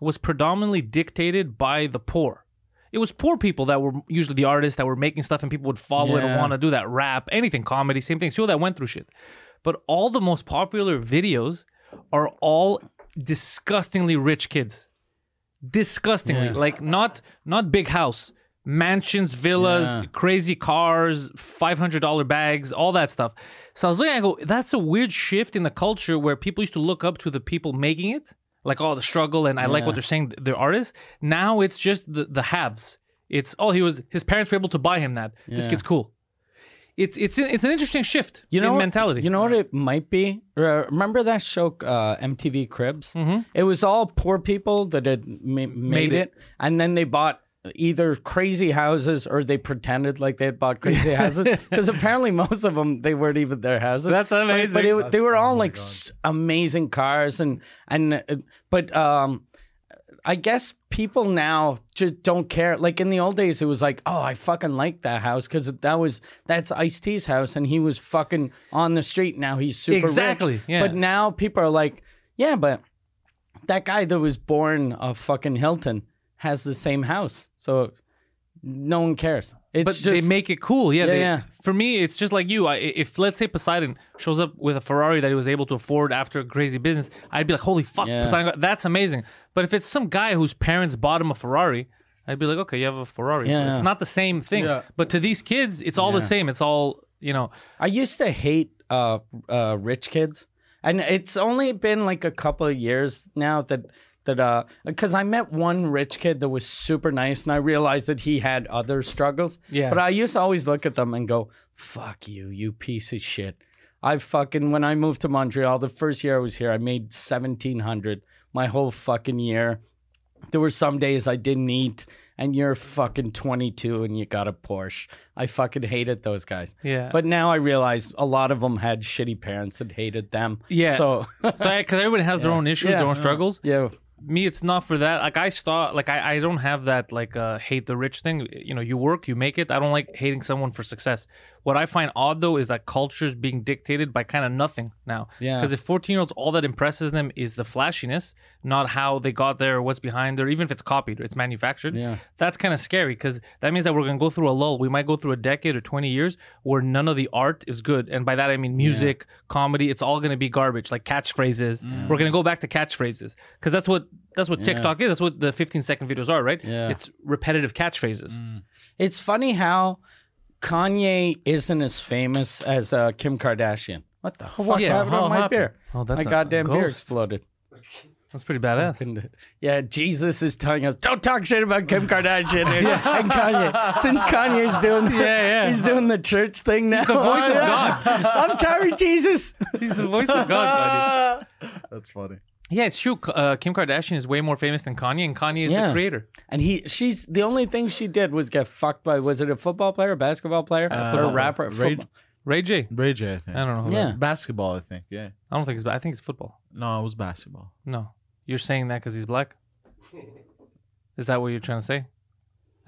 was predominantly dictated by the poor. It was poor people that were usually the artists that were making stuff and people would follow it and want to do that. Rap, anything, comedy, same things. People that went through shit. But all the most popular videos are all disgustingly rich kids. Disgustingly. Yeah. Like not not big house. Mansions, villas, Yeah. crazy cars, five hundred dollar bags, all that stuff. So I was looking, I go, that's a weird shift in the culture where people used to look up to the people making it, like all the struggle, and I like what they're saying, they're artists. Now it's just the the haves. It's oh, he was his parents were able to buy him that. This Yeah. kid's cool. It's it's it's an interesting shift You know in what- mentality. You know what it might be? Remember that show, uh, MTV Cribs? Mm-hmm. It was all poor people that had ma- made, Made it. it. and then they bought either crazy houses or they pretended like they had bought crazy houses because apparently most of them they weren't even their houses. That's amazing. But, it, they were oh all my like s- amazing cars and and uh, but um. I guess people now just don't care. Like in the old days, it was like, oh, I fucking like that house because that was that's Ice T's house, and he was fucking on the street. Now he's super rich. Exactly, yeah. But now people are like, yeah, but that guy that was born a fucking Hilton has the same house, so no one cares. It's but just they make it cool. Yeah, Yeah, they- yeah. For me, it's just like you. I, if let's say Poseidon shows up with a Ferrari that he was able to afford after a crazy business, I'd be like, "Holy fuck, Yeah. Poseidon! That's amazing." But if it's some guy whose parents bought him a Ferrari, I'd be like, "Okay, you have a Ferrari." Yeah. It's not the same thing. Yeah. But to these kids, it's all the same. It's all you know. I used to hate uh, uh, rich kids, and it's only been like a couple of years now that that uh, because I met one rich kid that was super nice, and I realized that he had other struggles. Yeah. But I used to always look at them and go, "Fuck you, you piece of shit." I fucking when I moved to Montreal, the first year I was here, I made seventeen hundred my whole fucking year. There were some days I didn't eat, and you're fucking 22 and you got a Porsche. I fucking hated those guys. Yeah. But now I realize a lot of them had shitty parents that hated them. Yeah. So, So because everybody has their [LAUGHS] own issues, Yeah. their own struggles. yeah. Me it's not for that. Like i saw like I, I don't have that like uh hate the rich thing. You know you work you make it. I don't like hating someone for success what i find odd though is that culture is being dictated by kind of nothing now Yeah. because if 14 year olds all that impresses them is the flashiness not how they got there or what's behind there even if it's copied or it's manufactured Yeah. that's kind of scary because that means that we're going to go through a lull we might go through a decade or 20 years where none of the art is good and by that i mean music comedy it's all going to be garbage like catchphrases Mm. we're going to go back to catchphrases because that's what that's what tiktok is that's what the 15 second videos are right Yeah. it's repetitive catchphrases It's funny how Kanye isn't as famous as uh, Kim Kardashian. What the fuck yeah, happened how on my happened? beer? Oh, that's my goddamn beer exploded. that's pretty badass yeah, Jesus is telling us don't talk shit about Kim Kardashian [LAUGHS] and, and Kanye. Since Kanye's doing, [LAUGHS] Yeah, yeah. he's doing the church thing now. He's the voice of [LAUGHS] God. I'm sorry, Jesus. he's the voice of god buddy. That's funny. Yeah it's true uh, kim kardashian is way more famous than kanye and kanye is Yeah. the creator And he, she's the only thing she did was get fucked by. Was it a football player, a basketball player, or a rapper? Ray- Football. ray j Ray J, I think. i don't know who Yeah. that- Basketball, I think. Yeah. i don't think it's i think it's football No, it was basketball. No, you're saying that because he's black. [LAUGHS] Is that what you're trying to say?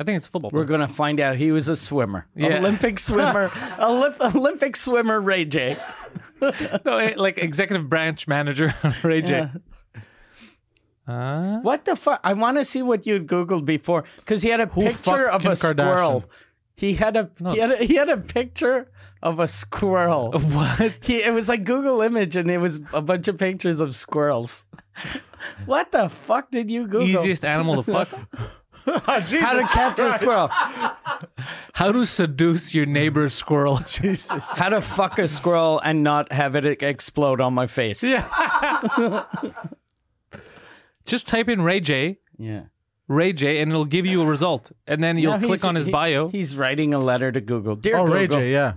I think it's football. We're gonna find out. He was a swimmer, Yeah. Olympic [LAUGHS] swimmer, Olymp- Olympic swimmer. Ray J. [LAUGHS] no, eh, like executive branch manager [LAUGHS] Ray J. Uh, What the fuck? I want to see what you'd googled before because he had a picture fucked of Kim a squirrel. Kardashian? He had a he had a, he had a picture of a squirrel. [LAUGHS] what? He it was like Google image and it was a bunch of pictures of squirrels. what the fuck did you Google? Easiest animal to fuck. [LAUGHS] How to catch a squirrel? How to seduce your neighbor's squirrel. [LAUGHS] Jesus. How to fuck a squirrel and not have it explode on my face? Yeah. [LAUGHS] Just type in Ray J, Yeah. Ray J, and it'll give you a result. And then you'll Now click he's- on his he- bio. He's writing a letter to Google. Dear Oh, Google. Ray J, yeah.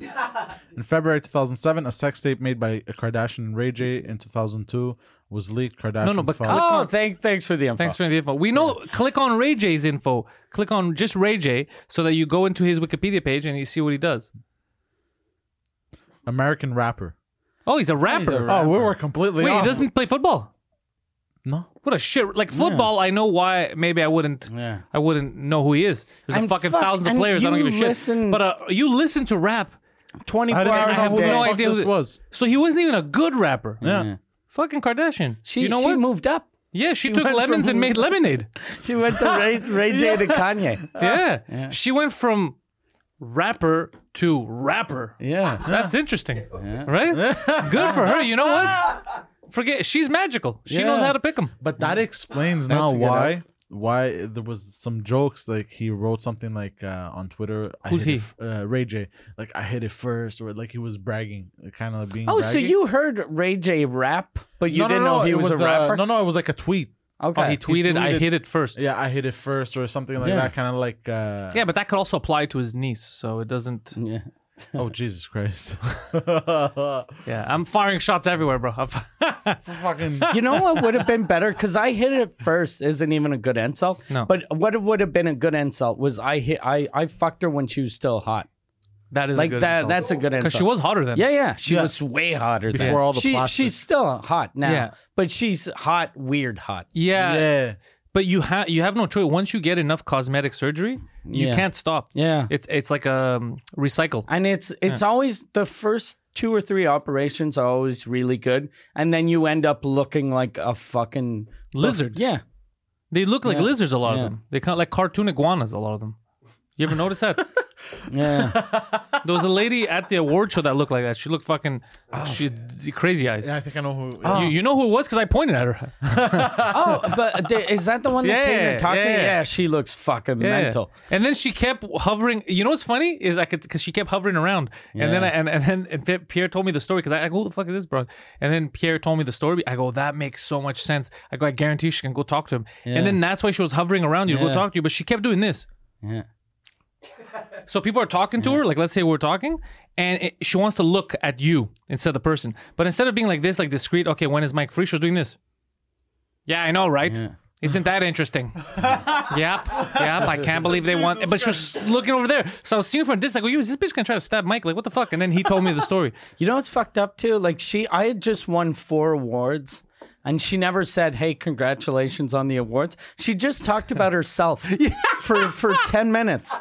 In February 2007, a sex tape made by a Kardashian and Ray J in 2002 was leaked. Kardashian No, no, but filed- click Oh, on- thank, thanks for the info. Thanks for the info. We know. Click on Ray J's info. Click on just Ray J, so that you go into his Wikipedia page and you see what he does. American rapper. Oh, he's a rapper. He's a Oh, we were completely Wait, he doesn't play football. No. What a shit! Like football, I know why. Maybe I wouldn't. Yeah. I wouldn't know who he is. There's a And fucking fuck- thousands of and players. I don't you give a shit. listen- But uh, you listen to rap, 24 I, didn't, hours I have have a day. no no idea idea who this the- was. so he wasn't even a good rapper. Yeah. Yeah. Fucking Kardashian. She, you know she what? moved up. Yeah, she, took lemons from- and made [LAUGHS] lemonade. She went to Ray, Ray J to [LAUGHS] Kanye. Yeah. She went from rapper to rapper. Yeah. That's interesting. Right? [LAUGHS] Good for her. You know what? Forget she's magical. She knows how to pick them. But that explains now a good why why there was some jokes like he wrote something like uh, on Twitter. Who's hit he? f- uh, Ray J. Like I hit it first, or like he was bragging, kind of being. Oh, so you heard Ray J rap, but you No, no, didn't no, know he it was, a uh, rapper? no, no, it was like a tweet. Okay. Oh, he tweeted, I tweeted- hit it first. Yeah, I hit it first, or something like Yeah. that. Kind of like. Uh, Yeah, but that could also apply to his niece, so it doesn't. yeah. Oh [LAUGHS] Jesus Christ! Yeah, I'm firing shots everywhere, bro. [LAUGHS] Fucking. You know what would have been better? Because I hit it first isn't even a good insult. No. But what would have been a good insult was I hit I I fucked her when she was still hot. that is Like a good that. That's a good insult. because she was hotter than. Yeah, yeah. She Yeah. was way hotter than Before all the she, plastic. She's still hot now. Yeah. But she's hot, weird hot. yeah, yeah. But you have you have no choice. Once you get enough cosmetic surgery, you Yeah. can't stop. Yeah. It's it's like a um, recycle. And it's it's always the first two or three operations are always really good, and then you end up looking like a fucking Lizard. Yeah, They look like lizards. A lot Yeah. of them. They kind of like cartoon iguanas. A lot of them. You ever notice that? [LAUGHS] yeah. [LAUGHS] there was a lady at the award show that looked like that. She looked fucking. Oh. She crazy eyes. Yeah, I think I know who. You, you know who it was because I pointed at her. [LAUGHS] oh, but the, is that the one that Yeah, came here talking? yeah. Yeah. she looks fucking Yeah. mental. And then she kept hovering. You know what's funny is I could because she kept hovering around. And then I, Yeah. and and then and Pi- Pierre told me the story because I, I go, who the fuck is this, bro? And then Pierre told me the story. I go, that makes so much sense. I go, I guarantee she can go talk to him. And then that's why she was hovering around you to go Yeah. talk to you, but she kept doing this. Yeah. So people are talking to her, like let's say we're talking, and it, she wants to look at you instead of the person. But instead of being like this, like discreet, okay, when is Mike free? She was doing this. Yeah, I know, right? Yeah. Isn't that interesting? [LAUGHS] yep, yep. I can't believe they want. But she was looking over there, so I was seeing from this. Like, "You, is this bitch gonna try to stab Mike? Like, what the fuck?" And then he told me the story. You know what's fucked up too? Like she, I had just won four awards, and she never said, "Hey, congratulations on the awards." She just talked about herself [LAUGHS] for for ten minutes.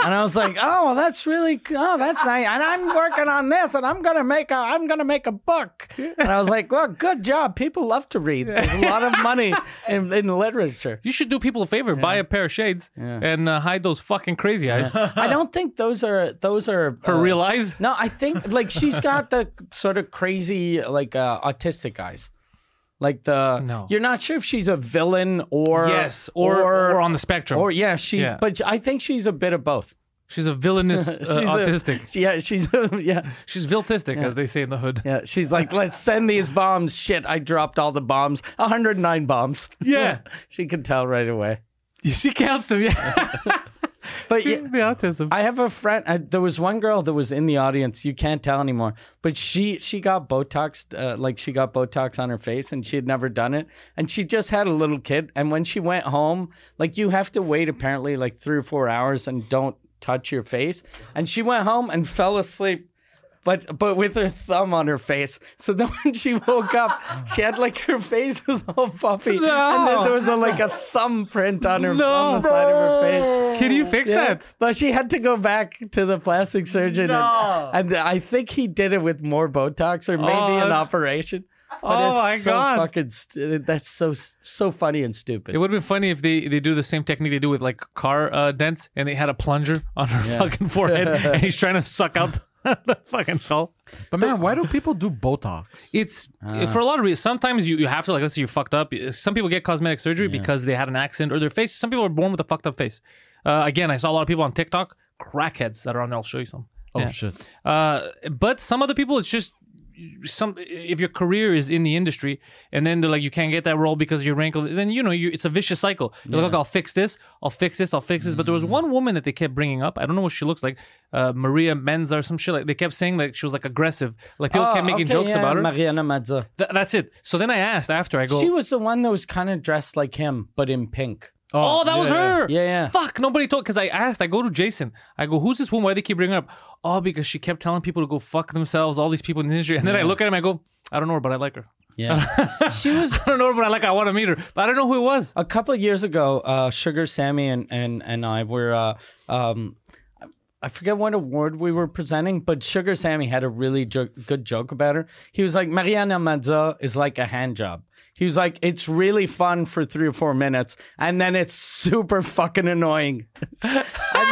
And I was like, "Oh, well, that's really oh, that's nice." And I'm working on this, and I'm gonna make a I'm gonna make a book. And I was like, "Well, good job. People love to read. There's a lot of money in, in literature." You should do people a favor, buy a pair of shades, and uh, hide those fucking crazy eyes. I don't think those are those are Her uh, real eyes. No, I think like she's got the sort of crazy like uh, autistic eyes. Like the No. you're not sure if she's a villain or Yes, or, or on the spectrum. or yeah, she's Yeah. but I think she's a bit of both. she's a villainous [LAUGHS] uh, She's a- autistic. [LAUGHS] yeah, she's [LAUGHS] yeah. she's viltistic, as they say in the hood. Yeah, she's like, let's send these bombs. Shit, I dropped all the bombs. 109 bombs. Yeah. she could tell right away. She counts them. Yeah, But yeah, autism. I have a friend. Uh, there was one girl that was in the audience. You can't tell anymore, but she she got Botox, uh, like she got Botox on her face, and she had never done it. And she just had a little kid. And when she went home, like you have to wait apparently like three or four hours and don't touch your face. And she went home and fell asleep. But but with her thumb on her face. So then when she woke up, she had like her face was all puffy, and then there was a, like a thumbprint on her No. on the side of her face. Can you fix Yeah, that? but she had to go back to the plastic surgeon, and, and I think he did it with more Botox or maybe Oh, an operation. But Oh it's my so God. Fucking st- that's so so funny and stupid. It would have been funny if they, they do the same technique they do with like car uh, dents and they had a plunger on her fucking forehead and he's trying to suck out [LAUGHS] [LAUGHS] the fucking salt. But man, why do people do Botox? It's Uh. for a lot of reasons. Sometimes you, you have to like let's say you're fucked up. Some people get cosmetic surgery because they had an accident or their face. Some people are born with a fucked up face. Uh, again, I saw a lot of people on TikTok, crackheads that are on there. I'll show you some. Oh Yeah. shit! Uh, but some other people, it's just some. If your career is in the industry, and then they're like, you can't get that role because you're wrinkled, then you know you, it's a vicious cycle. You're like, I'll fix this, I'll fix this, I'll fix this. But there was Mm. one woman that they kept bringing up. I don't know what she looks like, uh, Maria Menza or some shit. Like they kept saying like she was like aggressive. Like people Oh, kept making okay, jokes yeah, about her. Mariana Mazza. Th- that's it. So then I asked after I go. She was the one that was kind of dressed like him, but in pink. Oh, that was her. Yeah, yeah. Fuck, nobody told. Because I asked, I go to Jason. I go, who's this woman? Why they keep bringing her up? Oh, because she kept telling people to go fuck themselves. All these people in the industry. And then I look at him. I go, I don't know her, but I like her. Yeah, [LAUGHS] she was I don't know her, but I like. her. I want to meet her, but I don't know who it was. a couple of years ago, uh, Sugar Sammy and and and I were. Uh, um, I forget what award we were presenting, but Sugar Sammy had a really jo- good joke about her. He was like, Mariana Mazza is like a hand job. He was like, "It's really fun for three or four minutes, and then it's super fucking annoying." and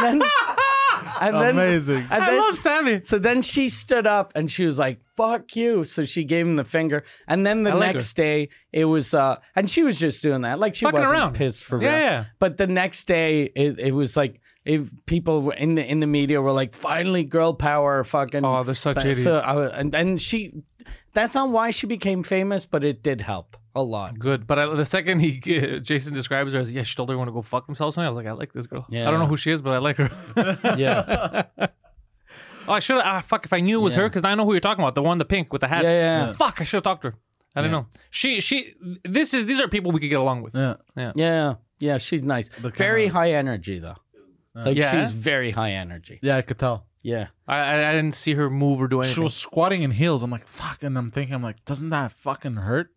then, [LAUGHS] and then, Amazing. And I then, love Sammy. so then she stood up and she was like, "Fuck you!" So she gave him the finger, and then the I like next day it was, uh, and she was just doing that, like she Fucking wasn't around. pissed for Yeah, real. yeah. But the next day it, it was like. If people were in the in the media were like, finally, girl power, fucking. Oh, they're such But- idiots. So I, and and she, that's not why she became famous, but it did help a lot. Good, but I, the second he [LAUGHS] Jason describes her as yeah, she told everyone to go fuck themselves. I was like, I like this girl. I don't know who she is, but I like her. [LAUGHS] Yeah, oh, I should have. Ah, fuck! If I knew it was her, because I know who you're talking about, the one, the pink with the hat. Yeah, yeah. Fuck! I should have talked to her. I don't Yeah. know. She, she. This is. These are people we could get along with. Yeah. yeah, yeah. She's nice. Very kinda- high energy though. Like Yeah? she's very high energy. Yeah, I could tell. Yeah. I, I, I didn't see her move or do anything. She was squatting in heels. I'm like, fuck. And I'm thinking, I'm like, doesn't that fucking hurt?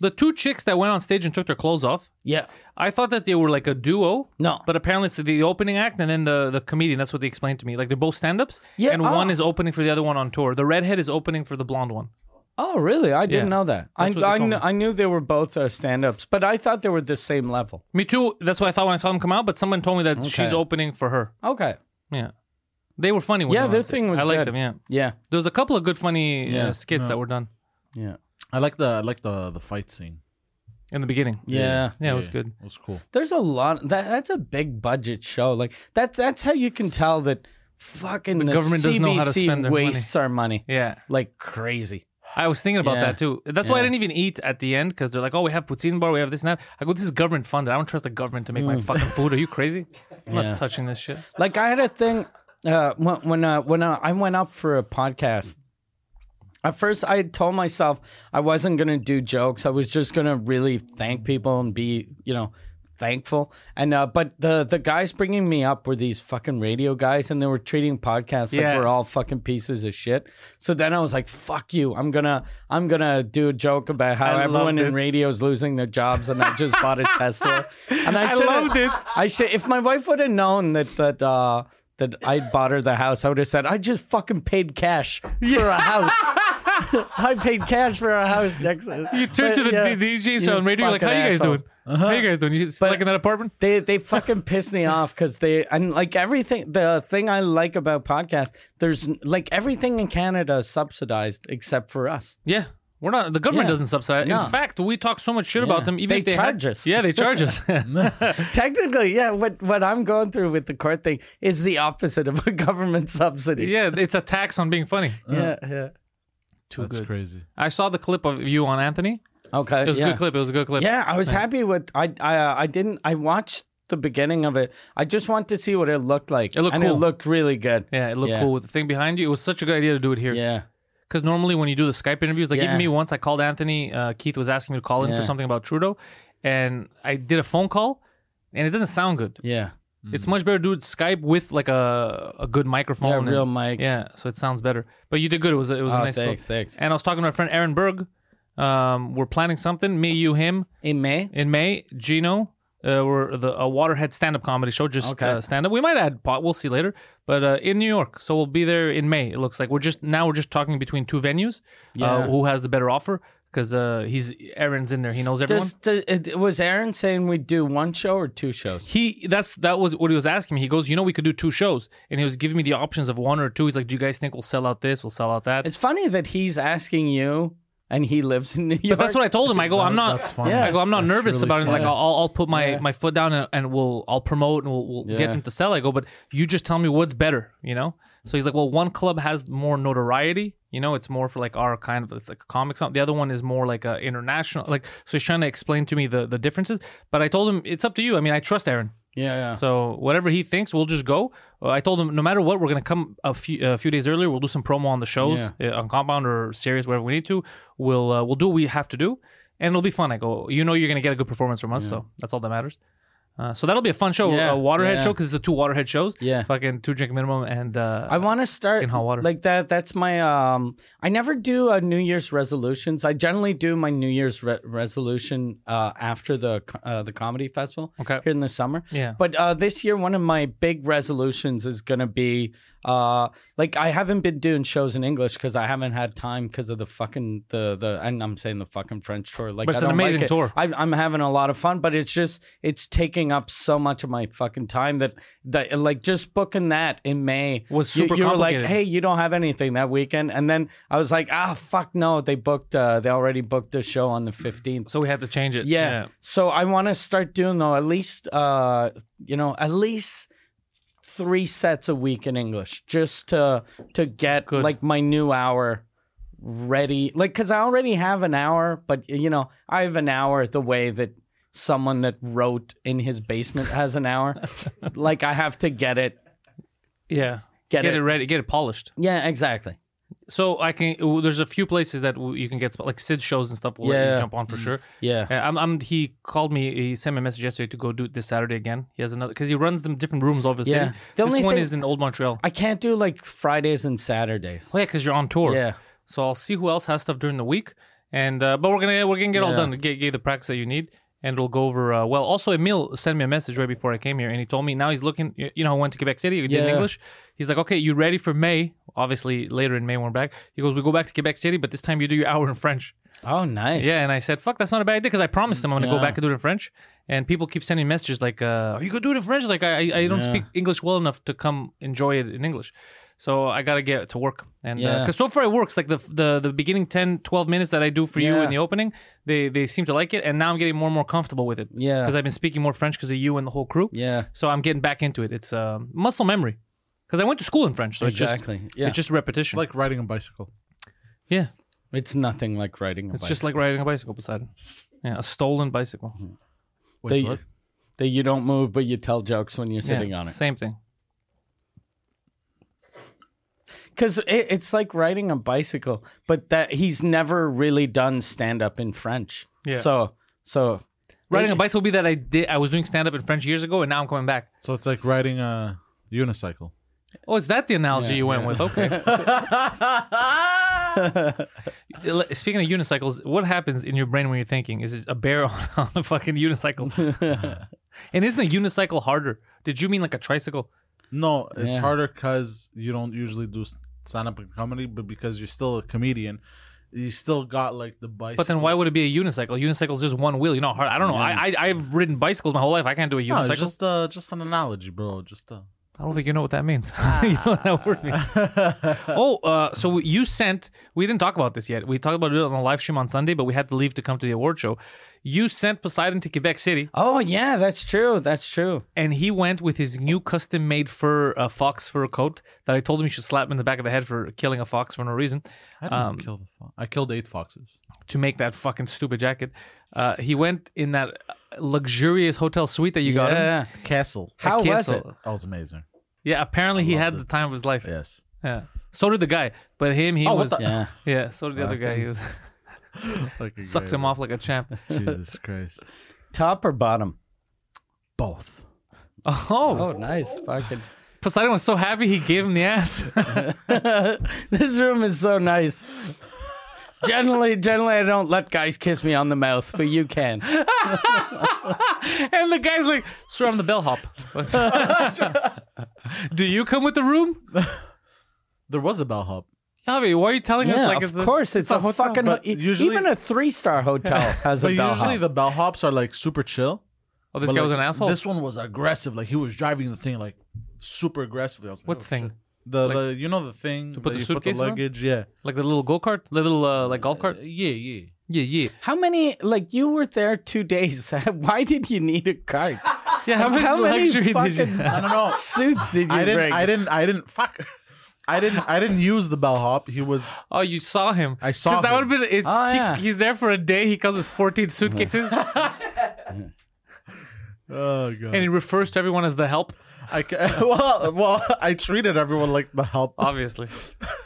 The two chicks that went on stage and took their clothes off. Yeah. I thought that they were like a duo. No. But apparently it's the opening act and then the, the comedian. That's what they explained to me. Like they're both stand ups. Yeah, And oh. one is opening for the other one on tour. The redhead is opening for the blonde one. Oh, really? I didn't Yeah. know that. I That's I, kn- I knew they were both uh, stand-ups, but I thought they were the same level. Me too. That's what I thought when I saw them come out. But someone told me that she's opening for her. Okay. Yeah. They were funny. When Yeah, their thing was I liked good. them. Yeah. Yeah. There was a couple of good funny uh, Yeah. skits that were done Yeah. I like the I like the the fight scene. in the beginning. Yeah. Yeah, it was Yeah, good. It was cool. There's a lot. That that's a big budget show. Like that's that's how you can tell that fucking the, government doesn't know how to CBC spend their money. wastes our money Yeah. like crazy. I was thinking about Yeah. that too. That's why I Yeah. didn't even eat at the end because they're like, oh, we have poutine bar, we have this and that. I go, this is government funded. I don't trust the government to make my fucking food. Are you crazy? [LAUGHS] I'm Mm. Yeah. not touching this shit. Like I had a thing uh, when when uh, when uh, I went up for a podcast. At first, I had told myself I wasn't gonna do jokes. I was just gonna really thank people and be, you know, thankful. And uh, but the the guys bringing me up were these fucking radio guys, and they were treating podcasts Yeah. like we're all fucking pieces of shit. So then I was like, "Fuck you! I'm gonna I'm gonna do a joke about how I everyone in radio is losing their jobs, and I just bought a Tesla." [LAUGHS] And I, I loved it. I should if my wife would have known that that uh that I bought her the house, I would have said I just fucking paid cash for a house. [LAUGHS] [LAUGHS] I paid cash for a house next. To You turn to the Yeah. DJ on radio, you're like, how you guys asshole. doing? How you guys doing? You still like in that apartment? They they fucking piss me [LAUGHS] off because they and like everything. The thing I like about podcasts, there's like everything in Canada is subsidized except for us. Yeah. We're not. The government Yeah. doesn't subsidize. No. In fact, we talk so much shit about them. Even They if they charge had- us. Yeah, they charge us. [LAUGHS] Technically, yeah. What what I'm going through with the court thing is the opposite of a government subsidy. yeah, it's a tax on being funny. yeah, yeah. Too That's good. crazy. I saw the clip of you on Anthony. Okay, It was yeah. a good clip. It was a good clip. Yeah, I was happy with. I I uh, I didn't. I watched the beginning of it. I just wanted to see what it looked like. It looked and cool. it looked really good. Yeah, it looked Yeah. cool with the thing behind you. It was such a good idea to do it here. Yeah. Because normally when you do the Skype interviews, like Yeah. even me once, I called Anthony. Uh, Keith was asking me to call in for something about Trudeau, and I did a phone call, and it doesn't sound good. Yeah. It's much better to do it Skype with like a a good microphone. Yeah, and- real mic. Yeah, so it sounds better. But you did good. It was a, it was a Oh, nice. thanks, little- thanks. And I was talking to my friend Aaron Berg. Um, we're planning something. Me, you, him In May. in May. Gino. Uh, we're the a Waterhead stand-up comedy show, just Okay. uh, stand-up. We might add pot. We'll see later. But uh, in New York, so we'll be there in May. It looks like we're just now we're just talking between two venues. Yeah. Uh, who has the better offer? Because uh, he's Aaron's in there. He knows everyone. Does, does, it, was Aaron saying we'd do one show or two shows? he that's that was what he was asking me. He goes, you know, we could do two shows, and he was giving me the options of one or two. He's like, do you guys think we'll sell out this? We'll sell out that. It's funny that he's asking you, and he lives in New York. but that's what I told him. I go, I'm not. That's fine. Yeah. I go, I'm not That's nervous really about it. Like. I'll, I'll put my, Yeah. my foot down and, and we'll, I'll promote and we'll, we'll get Yeah. them to sell. I go, but you just tell me what's better, you know? So he's like, well, one club has more notoriety, you know, it's more for like our kind of, it's like a comic song. The other one is more like a international, like, so he's trying to explain to me the, the differences. But I told him, it's up to you. I mean, I trust Aaron. Yeah, yeah. So whatever he thinks, we'll just go. Uh, I told him no matter what, we're gonna come a few a few days earlier. We'll do some promo on the shows uh, on Compound or Sirius, wherever we need to. We'll uh, we'll do what we have to do, and it'll be fun. I go, you know, you're gonna get a good performance from us, so that's all that matters. Uh, so that'll be a fun show, Yeah, a Waterhead yeah. show because it's the two Waterhead shows. Yeah. fucking two drink minimum and uh, I want to start in hot water. like that. That's my. Um, I never do a New Year's resolutions. I generally do my New Year's re- resolution uh, after the co- uh, the comedy festival Okay. here in the summer. Yeah. But uh, this year, one of my big resolutions is gonna be uh, like I haven't been doing shows in English because I haven't had time because of the fucking the the and I'm saying the fucking French tour. Like, But it's I an amazing like tour. I, I'm having a lot of fun, but it's just it's taking up so much of my fucking time that that like just booking that in May Was super You, were like, hey, you don't have anything that weekend, and then I was like, ah, fuck no, they booked. Uh, they already booked the show on the 15th. so we had to change it. Yeah. So I want to start doing though at least uh you know at least three sets a week in English just to to get Good. like my new hour ready like cuz I already have an hour but you know I have an hour the way that someone that wrote in his basement has an hour [LAUGHS] like I have to get it yeah. Get Get, it. it. ready. Get it polished. yeah exactly So I can. There's a few places that you can get like Sid shows and stuff. Yeah. you jump on for sure. yeah Yeah, I'm, I'm. He called me. He sent me a message yesterday to go do it this Saturday again. He has another because he runs them different rooms the Yeah. The this only one thing- is in Old Montreal. I can't do like Fridays and Saturdays Oh yeah, because you're on tour. yeah So I'll see who else has stuff during the week, and uh, but we're gonna we're gonna get all done. Get, get the practice that you need, and it'll go over uh, well. Also, Emil sent me a message right before I came here, and he told me now he's looking. You know, I went to Quebec City. We did in Yeah. English. He's like, okay, you ready for May? Obviously, later in May when we're back. He goes, we go back to Quebec City, but this time you do your hour in French. oh nice Yeah, and I said, fuck, that's not a bad idea because I promised them I'm gonna go back and do it in French. And people keep sending messages like, uh, "Are you gonna do it in French?" Like I, I, I don't Yeah. speak English well enough to come enjoy it in English. So I gotta get to work, and Yeah. because so far it works. Like the the the beginning 10, 12 minutes that I do for you in the opening, they they seem to like it, and now I'm getting more and more comfortable with it. Yeah. because I've been speaking more French because of you and the whole crew. yeah So I'm getting back into it. It's uh, muscle memory because I went to school in French, so exactly it's just yeah it's just repetition. like riding a bicycle. yeah, It's nothing like riding a bicycle. it's bike. just like riding a bicycle, Poseidon. Yeah, a stolen bicycle. Wait, They- what? that you don't move, but you tell jokes when you're sitting yeah, on it. Same thing. Because it, it's like riding a bicycle, but that he's never really done stand up in French. Yeah. So, so Riding a bicycle would be that I did. I was doing stand up in French years ago, and now I'm coming back. So it's like riding a unicycle. Oh, is that the analogy you went with? Okay. [LAUGHS] Speaking of unicycles, what happens in your brain when you're thinking? Is it a bear [LAUGHS] on, on a fucking unicycle? [LAUGHS] and isn't a unicycle harder? Did you mean like a tricycle? No, it's Yeah. harder because you don't usually do stand up comedy, but because you're still a comedian, you still got like the bicycle. But then why would it be a unicycle? Unicycle's just one wheel. You know, hard. I don't know. I, I I've ridden bicycles my whole life. I can't do a No, unicycle. it's just uh, just an analogy, bro. Just uh. I don't think you know what that means. [LAUGHS] you know what that word means. [LAUGHS] oh, uh, so you sent. We didn't talk about this yet. We talked about it on the live stream on Sunday, but we had to leave to come to the award show. You sent Poseidon to Quebec City, oh yeah, that's true. That's true. and he went with his new custom-made fur uh, fox fur coat that I told him he should slap him in the back of the head for killing a fox for no reason I didn't Um, kill the fo- I killed eight foxes. to make that fucking stupid jacket. Uh, he went in that luxurious hotel suite that you got him. Yeah. Castle. How was Castle. it? That was amazing. Yeah, apparently he had loved the time of his life. Yes. Yeah. So did the guy, but him he Oh, what was the- Yeah. yeah. So did the other guy. He was, [LAUGHS] Like sucked him off like a champ. [LAUGHS] Jesus Christ. Top or bottom? Both. Oh, Oh, nice. Fucking. Poseidon was so happy he gave him the ass. [LAUGHS] this room is so nice. Generally, generally, I don't let guys kiss me on the mouth, but you can. [LAUGHS] and the guy's like, "Sir, I'm the bellhop." Do you come with the room? There was a bellhop. Javi, why are you telling us Yeah, like of it's a, course, it's, a, hotel? fucking. But e- usually- even a three-star [LAUGHS] hotel has a But bellhop. usually the bellhops are like super chill. Oh, this but, guy like, was an asshole. This one was aggressive. Like he was driving the thing like super aggressively. I was like, what oh, thing? shit. The, Like- the you know the thing put that the you put the suitcases on? luggage. Yeah. Like the little go kart, the little uh, like golf cart. Uh, yeah, yeah. Yeah, yeah, How many? Like you were there two days. [LAUGHS] Why did you need a cart? [LAUGHS] yeah. How, much How many luxury did you? fucking- I don't know. Suits did you I didn't. bring? I didn't. I didn't. Fuck. I didn't. I didn't use the bellhop. He was. Oh, you saw him. I saw 'Cause that him. would have been. It, Oh, he- yeah. he's there for a day. He comes with 14 suitcases, [LAUGHS] [LAUGHS] Oh god. and he refers to everyone as the help. I ca- [LAUGHS] well, well, I treated everyone like the help Obviously.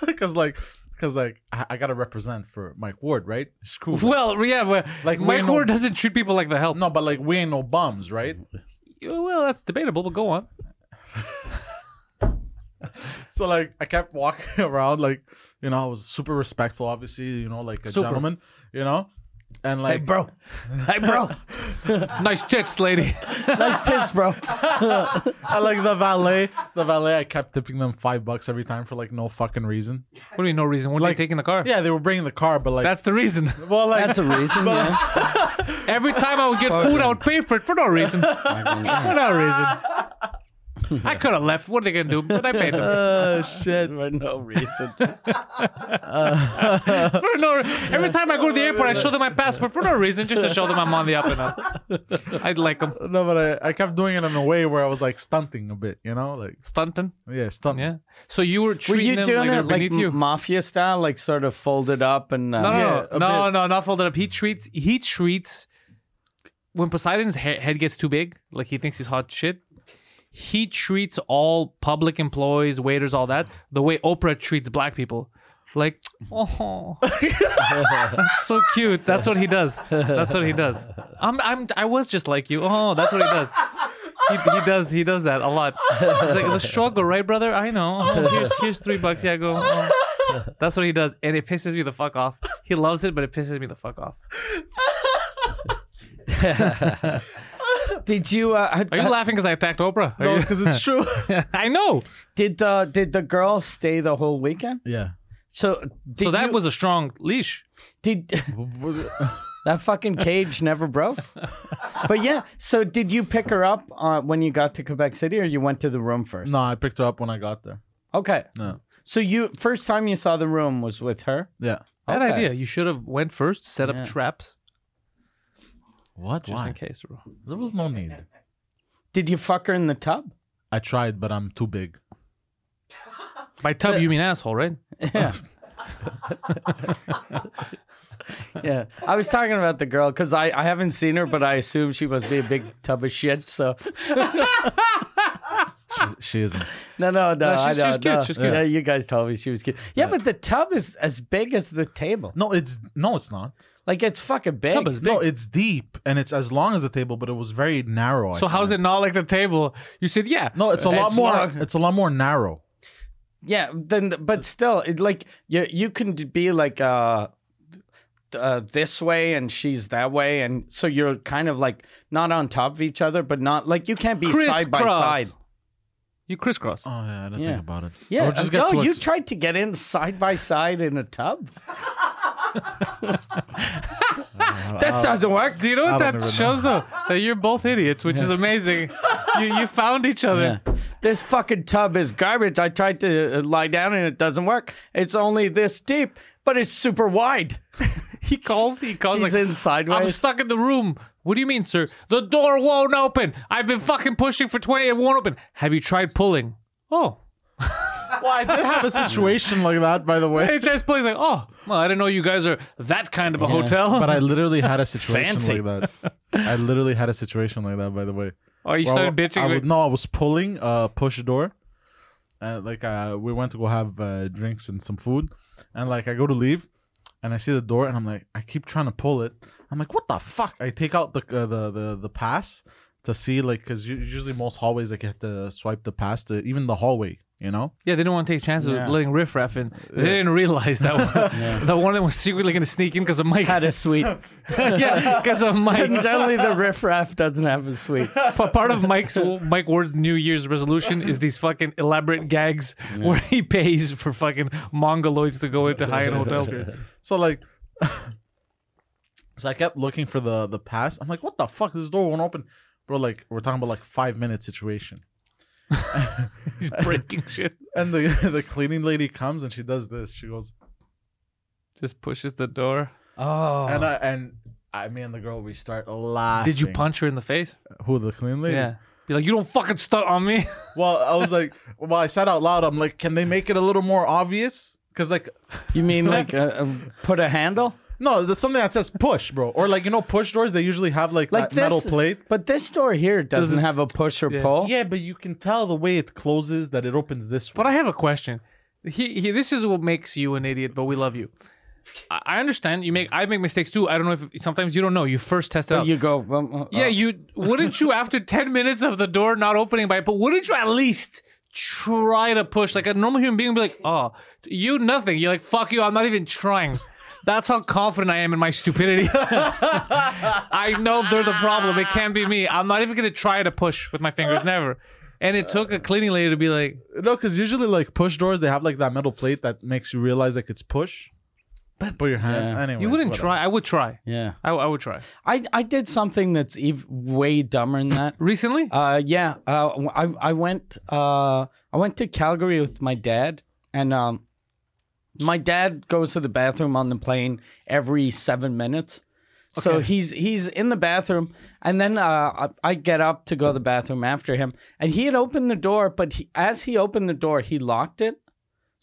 because like. Because like I, I gotta represent for Mike Ward, right? It's cool. Well, yeah, but Like, like Mike know- Ward doesn't treat people like the help. No, but like we ain't no bums, right? Well, that's debatable, but go on. So like I kept walking [LAUGHS] around like you know I was super respectful obviously you know like a Super. gentleman you know and like bro. [LAUGHS] Hey, bro. [LAUGHS] Nice tits, lady. nice tits, bro. I like the valet the valet I kept tipping them five bucks every time for like no fucking reason What do you mean, no reason? What are Like- they taking the car? yeah they were bringing the car but like That's the reason. well like That's a reason, yeah. Every time I would get food, I would pay for it for no reason. for no reason. I could have left. What are they gonna do? But I paid them [LAUGHS] Oh, shit. For no reason. [LAUGHS] for no. Every time I go to the airport, I show them my passport for no reason, just to show them I'm on the up and up. I'd like them no but I, I kept doing it in a way where I was like stunting a bit you know like stunting. yeah stunting Yeah. So you were Were treating you them doing like they're it like beneath you. mafia style, like sort of folded up and uh, No, no, Yeah, no, no, no, not folded up. He treats. He treats. When Poseidon's he- head gets too big, like he thinks he's hot shit. He treats all public employees, waiters, all that, the way Oprah treats black people. Like, oh, [LAUGHS] that's so cute. That's what he does. That's what he does. I'm, I'm, I was just like you. Oh, that's what he does. He, he does, he does that a lot. It's like the struggle, right, brother? I know. Oh, here's, here's three bucks. Yeah, go. Oh. That's what he does, and it pisses me the fuck off. He loves it, but it pisses me the fuck off. [LAUGHS] Did you? Uh, Are you laughing because I attacked Oprah? Are no because it's true [LAUGHS] I know. did uh, did the girl stay the whole weekend? yeah So did So that you- was a strong leash. did [LAUGHS] that fucking cage never broke. [LAUGHS] but yeah, so did you pick her up uh, when you got to Quebec City, or you went to the room first? no I picked her up when I got there Okay, no so you first time you saw the room was with her. yeah Bad Okay. idea. You should have went first, set up traps what just why in case. bro. there was no need Did you fuck her in the tub? I tried but I'm too big By tub, you mean asshole, right? [LAUGHS] Yeah. [LAUGHS] yeah, I was talking about the girl because I, I haven't seen her, but I assume she must be a big tub of shit. So [LAUGHS] she isn't [LAUGHS] no, no, no. No, she's- I know, she's cute, no. she's cute. Yeah, you guys told me she was cute. Yeah, but the tub is as big as the table. no it's no it's not Like it's fucking big. Tub is big. No, it's deep and it's as long as the table, but it was very narrow. I So how's find. it not like the table? You said, yeah. No, it's a lot It's more. long. It's a lot more narrow. Yeah, then but still, it, like you you can be like uh, uh this way and she's that way, and so you're kind of like not on top of each other, but not like you can't be side by side. You crisscross. Oh yeah, I didn't Yeah. think about it. Yeah, Or just uh, get no, too you ex- tried to get in side by side in a tub. [LAUGHS] that doesn't work. Do you know what that shows though? That you're both idiots, which is amazing. You you found each other. Yeah. This fucking tub is garbage. I tried to uh, lie down and it doesn't work. It's only this deep, but it's super wide. [LAUGHS] He calls. He calls He's like in I'm stuck in the room. What do you mean, sir? The door won't open. I've been fucking pushing for 20. It won't open. Have you tried pulling? Oh. [LAUGHS] Well, I did have a situation like that, by the way. HS plays like, oh, well, I didn't know you guys are that kind of a hotel. But I literally had a [LAUGHS] situation Fancy. like that. I literally had a situation like that, by the way. oh, you Well, started bitching. I like- was, no, I was pulling a push door, and like uh, we went to go have uh, drinks and some food, and like I go to leave, and I see the door, and I'm like, I keep trying to pull it. I'm like, what the fuck? I take out the uh, the the the pass to see like because usually most hallways like you have to swipe the pass to even the hallway, you know. yeah, they don't want to take chances Yeah. with letting Riff Raff in. They didn't realize that [LAUGHS] one, that one of them was secretly going to sneak in because of Mike. Had a suite. [LAUGHS] yeah, because of Mike. [LAUGHS] Generally, the riffraff doesn't have a suite. Pa- part of Mike's Mike Ward's New Year's resolution is these fucking elaborate gags where he pays for fucking mongoloids to go into high-end hotels. So like, [LAUGHS] so I kept looking for the the pass. I'm like, what the fuck? This door won't open, bro. Like we're talking about like five minute situation. [LAUGHS] He's breaking shit. [LAUGHS] And the the cleaning lady comes and she does this. She goes, Just pushes the door. Oh. and I and I, me and the girl, we start laughing. Did you punch her in the face? Who the cleaning lady? Yeah. Be like, you don't fucking stunt on me. Well, I was like, well, I said out loud, I'm like, can they make it a little more obvious? Because like, you mean [LAUGHS] like uh, uh, put a handle? no, there's something that says push, bro, or like you know, push doors. They usually have like, Like that metal plate. But this door here doesn't Doesn't have a push or yeah. pull. Yeah, but you can tell the way it closes that it opens this way. But I have a question. He, he, this is what makes you an idiot, but we love you. I I understand you make. I make mistakes too. I don't know if sometimes you don't know. You first test it out. You go. well, uh, yeah, you wouldn't you after ten minutes of the door not opening by, but wouldn't you at least try to push like a normal human being? Would be like, oh, you nothing. You're like, fuck you. I'm not even trying. That's how confident I am in my stupidity. [LAUGHS] I know they're the problem. It can't be me. I'm not even gonna try to push with my fingers. Never. And it took a cleaning lady to be like, No, because usually like push doors, they have like that metal plate that makes you realize like it's push. But- put your hand. Yeah. Anyways, you wouldn't whatever. try. I would try. yeah. I, I would try. I I did something that's ev- way dumber than that. [LAUGHS] Recently? Uh, yeah. Uh, I I went uh I went to Calgary with my dad, and um, my dad goes to the bathroom on the plane every seven minutes. So Okay. he's he's in the bathroom, and then uh, I I get up to go to the bathroom after him, and he had opened the door, but he, as he opened the door, he locked it.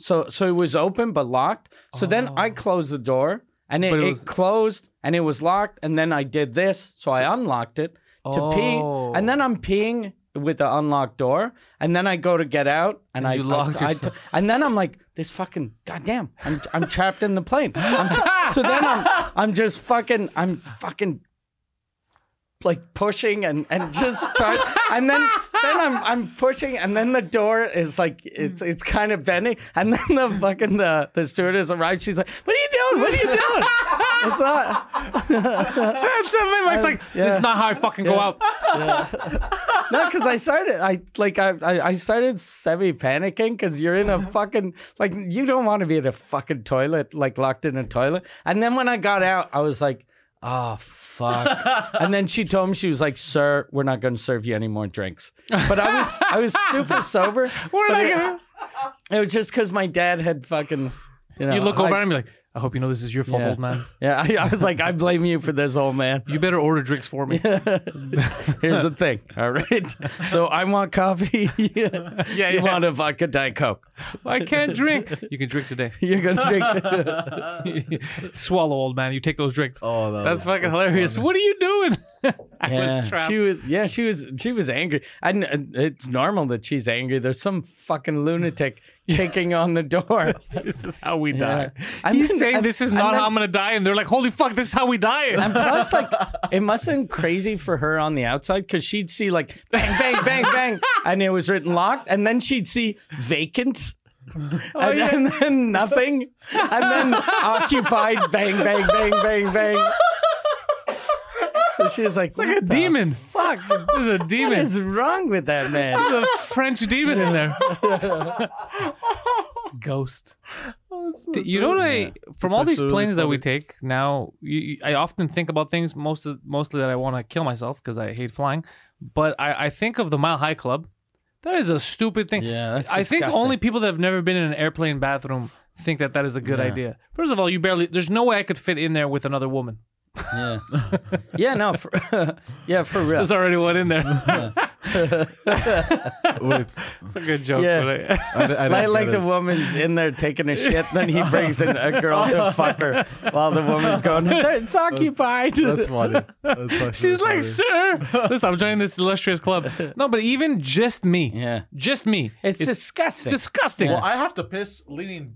So so it was open but locked. So then I oh. closed the door, and it, But it it, was- closed, and it was locked, and then I did this, so I unlocked it to Oh. pee, and then I'm peeing with the unlocked door, and then I go to get out, and, I, you locked I, I yourself. and then I'm like, this fucking goddamn, I'm I'm trapped in the plane. I'm tra- so then I'm I'm just fucking I'm fucking like pushing and and just trying, and then then I'm I'm pushing, and then the door is like it's mm. it's kind of bending, and then the fucking the the stewardess arrives. She's like, what are you doing? What are you doing? It's not. [LAUGHS] That's something Mike's like, this is not how I fucking go out. [LAUGHS] No, because I started, I like, I, I, I started semi panicking because you're in a uh-huh. fucking like, you don't want to be in a fucking toilet, like locked in a toilet. And then when I got out, I was like, oh fuck. [LAUGHS] and then she told me she was like, "Sir, we're not going to serve you any more drinks." But I was, I was super [LAUGHS] sober. But not it, gonna- it was just because my dad had fucking, you know, You look over at him and be like, I hope you know this is your fault, Yeah. old man. [LAUGHS] Yeah, I, I was like, I blame you for this, old man. You better order drinks for me. [LAUGHS] Here's the thing, all right? So I want coffee. yeah, [LAUGHS] Yeah, You yeah. want a vodka Diet Coke. I can't drink. You can drink today. You're gonna drink. Swallow, old man. You take those drinks. Oh, that That's was- fucking hilarious. What are you doing? I yeah, was trapped. she was. Yeah, she was. She was angry. And uh, it's normal that she's angry. There's some fucking lunatic [LAUGHS] kicking on the door. [LAUGHS] this is how we Yeah. die. And He's then- saying and- this is not how I'm gonna die, and they're like, "Holy fuck, this is how we die." And [LAUGHS] plus, like, it must have been crazy for her on the outside because she'd see like bang, bang, bang, bang, and it was written locked, and then she'd see vacant. Oh, and, yeah. and then nothing, and then occupied, bang, bang, bang, bang, bang. So she was like, like a demon. Fuck, There's a demon. What is wrong with that man?" There's a French demon in there. Ghost. Oh, Th- you know what I from It's all these actually really planes that we take now you, you- I often think about things most of, mostly that I want to kill myself because I hate flying but I, I think of the Mile High Club that is a stupid thing Yeah, that's I think disgusting. only people that have never been in an airplane bathroom think that that is a good Yeah. idea first of all you barely there's no way I could fit in there with another woman Yeah, [LAUGHS] yeah, no, for, [LAUGHS] yeah, for real. there's already one in there [LAUGHS] Wait, it's a good joke Yeah. but I, I, di- I Like, like the it. woman's in there taking a shit, then he brings in a girl to fuck her while the woman's going, it's occupied. That's funny. That's actually she's like funny. sir listen I'm joining this illustrious club no but even just me yeah. just me It's, it's disgusting. disgusting Well, I have to piss leaning,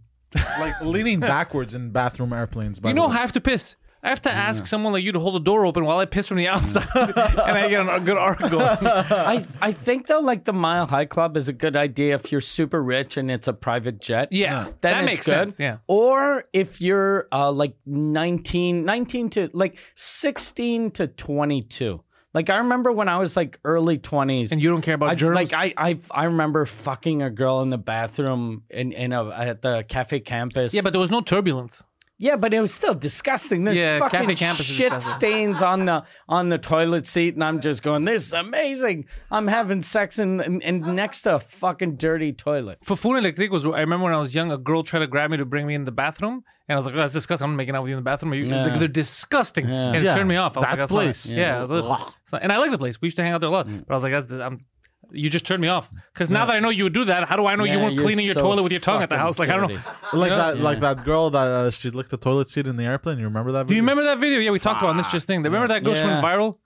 like leaning backwards in bathroom airplanes. By You the know, way. I have to piss. I have to ask someone like you to hold the door open while I piss from the outside, [LAUGHS] and I get a good going. [LAUGHS] I, I think, though, like the Mile High Club is a good idea if you're super rich and it's a private jet. Yeah, Then that it's makes good. sense. Yeah, Or if you're uh, like 19, 19 to like 16 to 22. Like I remember when I was like early 20s. and you don't care about I, germs. like I, I I remember fucking a girl in the bathroom in, in a at the cafe campus. yeah, but there was no turbulence. Yeah, but it was still disgusting. There's Yeah, fucking campus is shit disgusting. stains on the on the toilet seat, and I'm just going, "This is amazing." I'm having sex in, in, in next to a fucking dirty toilet. For food electric was. I remember when I was young, a girl tried to grab me to bring me in the bathroom, and I was like, oh, "That's disgusting." I'm making out with you in the bathroom. You, Yeah. They're disgusting, Yeah. and it Yeah, turned me off. I was that like, "That's place. Not, yeah, I was like, it's not- and I like the place. We used to hang out there a lot, Mm. but I was like, "That's I'm." You just turned me off because now that I know you would do that, how do I know you Yeah, weren't you're cleaning your so toilet with your tongue at the fucking house? Like I don't know. dirty. like Yeah. that, like that girl that uh, she licked the toilet seat in the airplane. You remember that? Do you video? remember that video? Yeah, we talked about it on this just thing. Remember that girl she went Yeah. viral?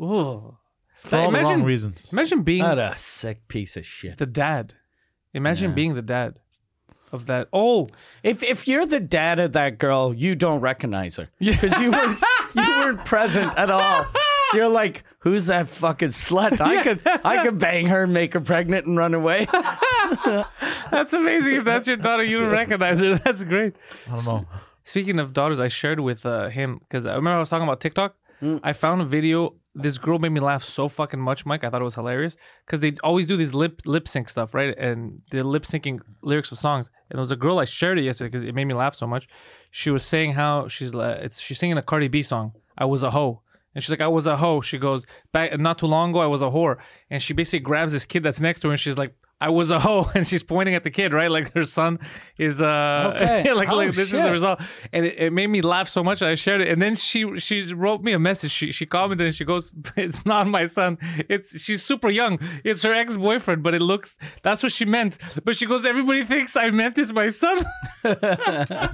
Ooh. For all the imagine, wrong reasons. imagine being What a sick piece of shit. the dad. Imagine Yeah. being the dad. of that. Oh, If if you're the dad of that girl, you don't recognize her because you weren't you weren't present at all. [LAUGHS] You're like, who's that fucking slut? I could I could bang her, and make her pregnant, and run away. [LAUGHS] that's amazing. If that's your daughter, you don't recognize her. That's great. I don't know. Speaking of daughters, I shared with uh, him because I remember I was talking about TikTok. I found a video. This girl made me laugh so fucking much, Mike. I thought it was hilarious because they always do these lip lip sync stuff, right? And they're lip syncing lyrics of songs. And there was a girl I shared it yesterday because it made me laugh so much. She was saying how she's uh, it's she's singing a Cardi B song. I was a hoe. And she's like, I was a hoe. She goes, back not too long ago, I was a whore. And she basically grabs this kid that's next to her and she's like, I was a hoe. [LAUGHS] And she's pointing at the kid, right? Like her son is, uh, Okay. [LAUGHS] like, Oh, like this is the shit. result. And it, it made me laugh so much I shared it. And then she, she wrote me a message. She, she commented and she goes, [LAUGHS] it's not my son. It's, she's super young. It's her ex-boyfriend, but it looks, that's what she meant. But she goes, everybody thinks I meant it's my son.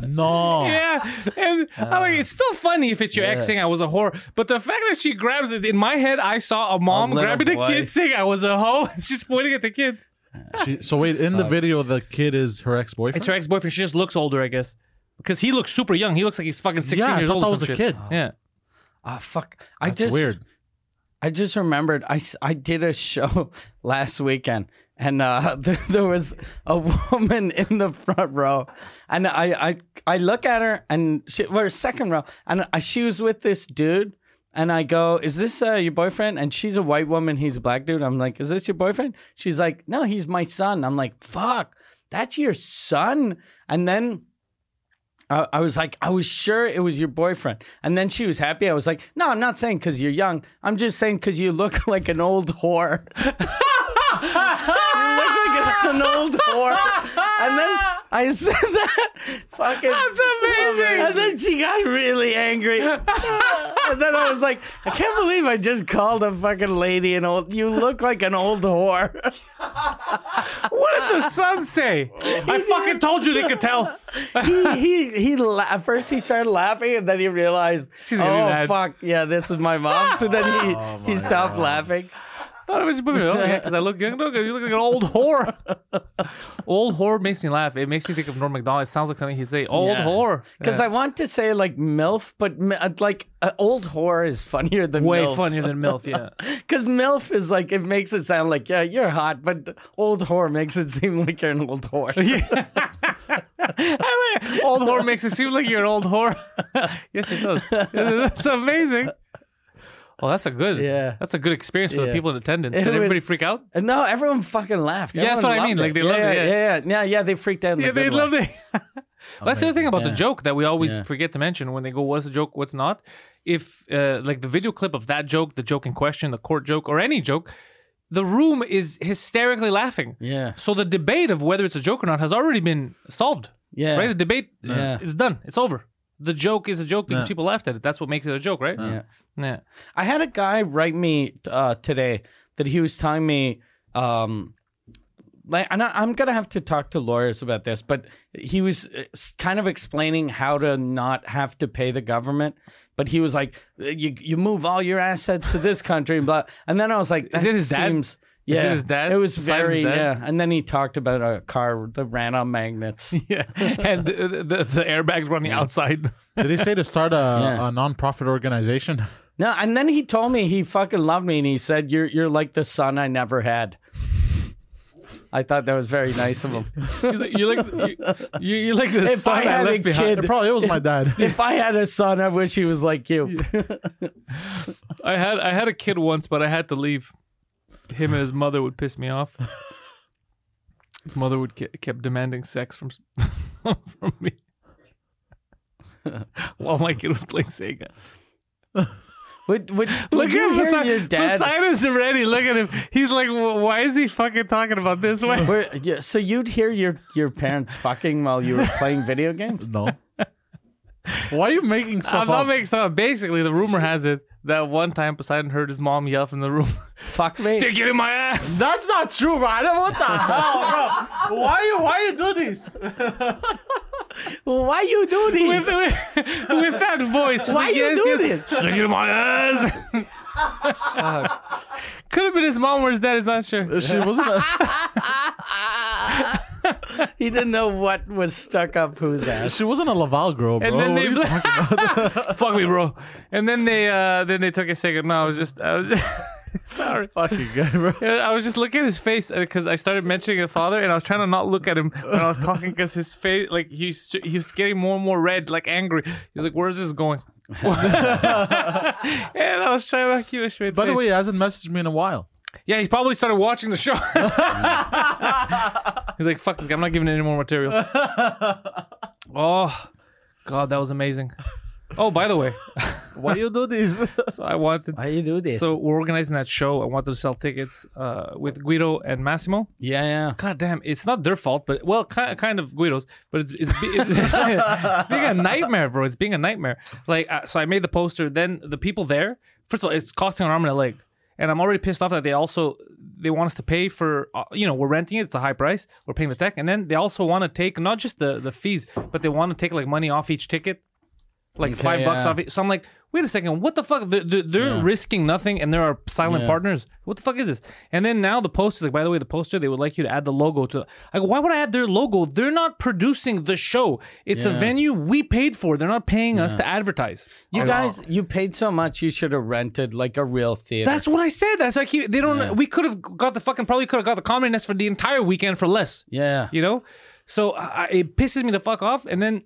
No. Yeah, and I'm like, it's still funny if it's your ex Yeah. saying I was a whore, but the fact that she grabs it in my head, I saw a mom little grabbing the boy. kid saying I was a hoe, and she's pointing at the kid. She, so wait, in the video, the kid is her ex boyfriend. It's her ex boyfriend. She just looks older, I guess, because he looks super young. He looks like he's fucking 16 Yeah, I years thought old. or that was some a shit. kid. Yeah, Ah, fuck. I That's just weird. I just remembered I, s- I did a show [LAUGHS] last weekend and uh, [LAUGHS] there, there was a woman in the front row and I, I, I look at her and she we're second row and I, she was with this dude and I go, is this uh, your boyfriend? And she's a white woman. He's a black dude. I'm like, is this your boyfriend? She's like, no, he's my son. I'm like, fuck, that's your son. And then I, I was like, I was sure it was your boyfriend. And then she was happy. I was like, no, I'm not saying because you're young. I'm just saying because you look [LAUGHS] like an old whore. [LAUGHS] you look like an old whore. And then I [LAUGHS] said that. Fucking. That's amazing. And then she got really angry. And then I was like, I can't believe I just called a fucking lady an old. You look like an old whore. [LAUGHS] what did the son say? I fucking told you they could tell. he he he la- at first he started laughing and then he realized She's gonna be oh mad." fuck yeah this is my mom so then he Oh he stopped God. laughing thought it was oh, yeah, because I look young. Look, you look like an old whore. [LAUGHS] old whore makes me laugh. It makes me think of Norm Macdonald. It sounds like something he'd say. Old Yeah. whore. because Yeah. I want to say like milf but uh, like uh, old whore is funnier than MILF. way milf. funnier than MILF. Yeah. [LAUGHS] because milf is like it makes it sound like yeah you're hot but old whore makes it seem like you're an old whore [LAUGHS] Yeah. Old whore makes it seem like you're an old whore. yes, it does. That's amazing. Oh, that's a good. Yeah. That's a good experience for the Yeah. people in attendance. It Did everybody was- freak out? and no everyone fucking laughed Yeah, that's Everyone what I mean, loved like, they loved yeah, it, yeah. yeah yeah yeah yeah they freaked out in Yeah, the they good loved it. [LAUGHS] That's the other thing about the Yeah. joke that we always Yeah. forget to mention when they go, "What's a joke? What's not?" If uh, like the video clip of that joke, the joke in question, the court joke, or any joke, the room is hysterically laughing. yeah So the debate of whether it's a joke or not has already been solved. yeah Right? The debate Yeah. is done. It's over. The joke is a joke because Yeah. people laughed at it. That's what makes it a joke, right? yeah Yeah. I had a guy write me uh, today that he was telling me, um, like, and I, I'm gonna have to talk to lawyers about this, but he was uh, kind of explaining how to not have to pay the government. But he was like, "You you move all your assets to this country, and blah." And then I was like, Is that it his dad? seems- it Yeah, his dad? It was very dad? yeah. And then he talked about a car that ran on magnets. [LAUGHS] Yeah. and the, the, the airbags running outside. Did he say to start a, [LAUGHS] Yeah. a non-profit organization? No, and then he told me he fucking loved me, and he said, "You're you're like the son I never had." I thought that was very nice of him. [LAUGHS] Like, you're like you, you're like the If son I I, had a left behind. kid- It probably was my dad. if I had a son, I wish he was like you. I had I had a kid once, but I had to leave. Him and his mother would piss me off. His mother would ke- kept demanding sex from [LAUGHS] from me while my kid was playing Sega. Would, would, Look at hear Poseidon. your dad? Poseidon's already. Look at him. He's like, "Wh- why is he fucking talking about this? Why? Where, yeah, so you'd hear your, your parents fucking while you were playing video games? no. Why are you making stuff I'm not up? making stuff. up. Basically, the rumor has it that one time Poseidon heard his mom yell from the room, [LAUGHS] Fuck me. "Stick it in my ass." That's not true, bro. I don't- What the hell, bro? Why you why you do this? [LAUGHS] Why you do this? with, with [LAUGHS] that voice. Why like, you yes, do yes, this? Stick it in my ass. Could have been his mom or his dad. Is not sure. She wasn't. A, [LAUGHS] he didn't know what was stuck up whose ass. She wasn't a Laval girl, bro. And then What they are you talking about? [LAUGHS] fuck me, bro. And then they uh then they took a second. No, I was just I was [LAUGHS] sorry. Fucking guy, bro. I was just looking at his face because I started mentioning a father, and I was trying to not look at him when I was talking because his face, like he's he was getting more and more red, like angry. He's like, "Where's this going?" And I was trying to keep a straight By face. the way, he hasn't messaged me in a while. yeah, he probably started watching the show. [LAUGHS] he's like, "Fuck this guy! I'm not giving any more material." [LAUGHS] oh, God, that was amazing. Oh, by the way, [LAUGHS] Why do you do this? [LAUGHS] so I wanted. Why you do this? So we're organizing that show. I wanted to sell tickets uh, with Guido and Massimo. yeah, yeah. God damn, it's not their fault, but well, kind kind of Guido's, but it's it's, be- it's, [LAUGHS] it's being a nightmare, bro. It's being a nightmare. Like, uh, so I made the poster. Then the people there, first of all, it's costing an arm and a leg, and I'm already pissed off that they also they want us to pay for, uh, you know, we're renting it. It's a high price. We're paying the tech, and then they also want to take not just the the fees, but they want to take like money off each ticket. Like Okay, five bucks off it. So I'm like, wait a second, what the fuck? They're, they're, Yeah. risking nothing and they're our silent Yeah. partners. What the fuck is this? And then now the post is like, by the way, the poster, they would like you to add the logo to Like, why would I add their logo? They're not producing the show. It's a venue we paid for. They're not paying us to advertise. You guys, you paid so much, you should have rented like a real theater. That's what I said. That's like you, they don't. We could have got the fucking probably could have got the comedy nest for the entire weekend for less. yeah. You know, so I, it pisses me the fuck off. And then,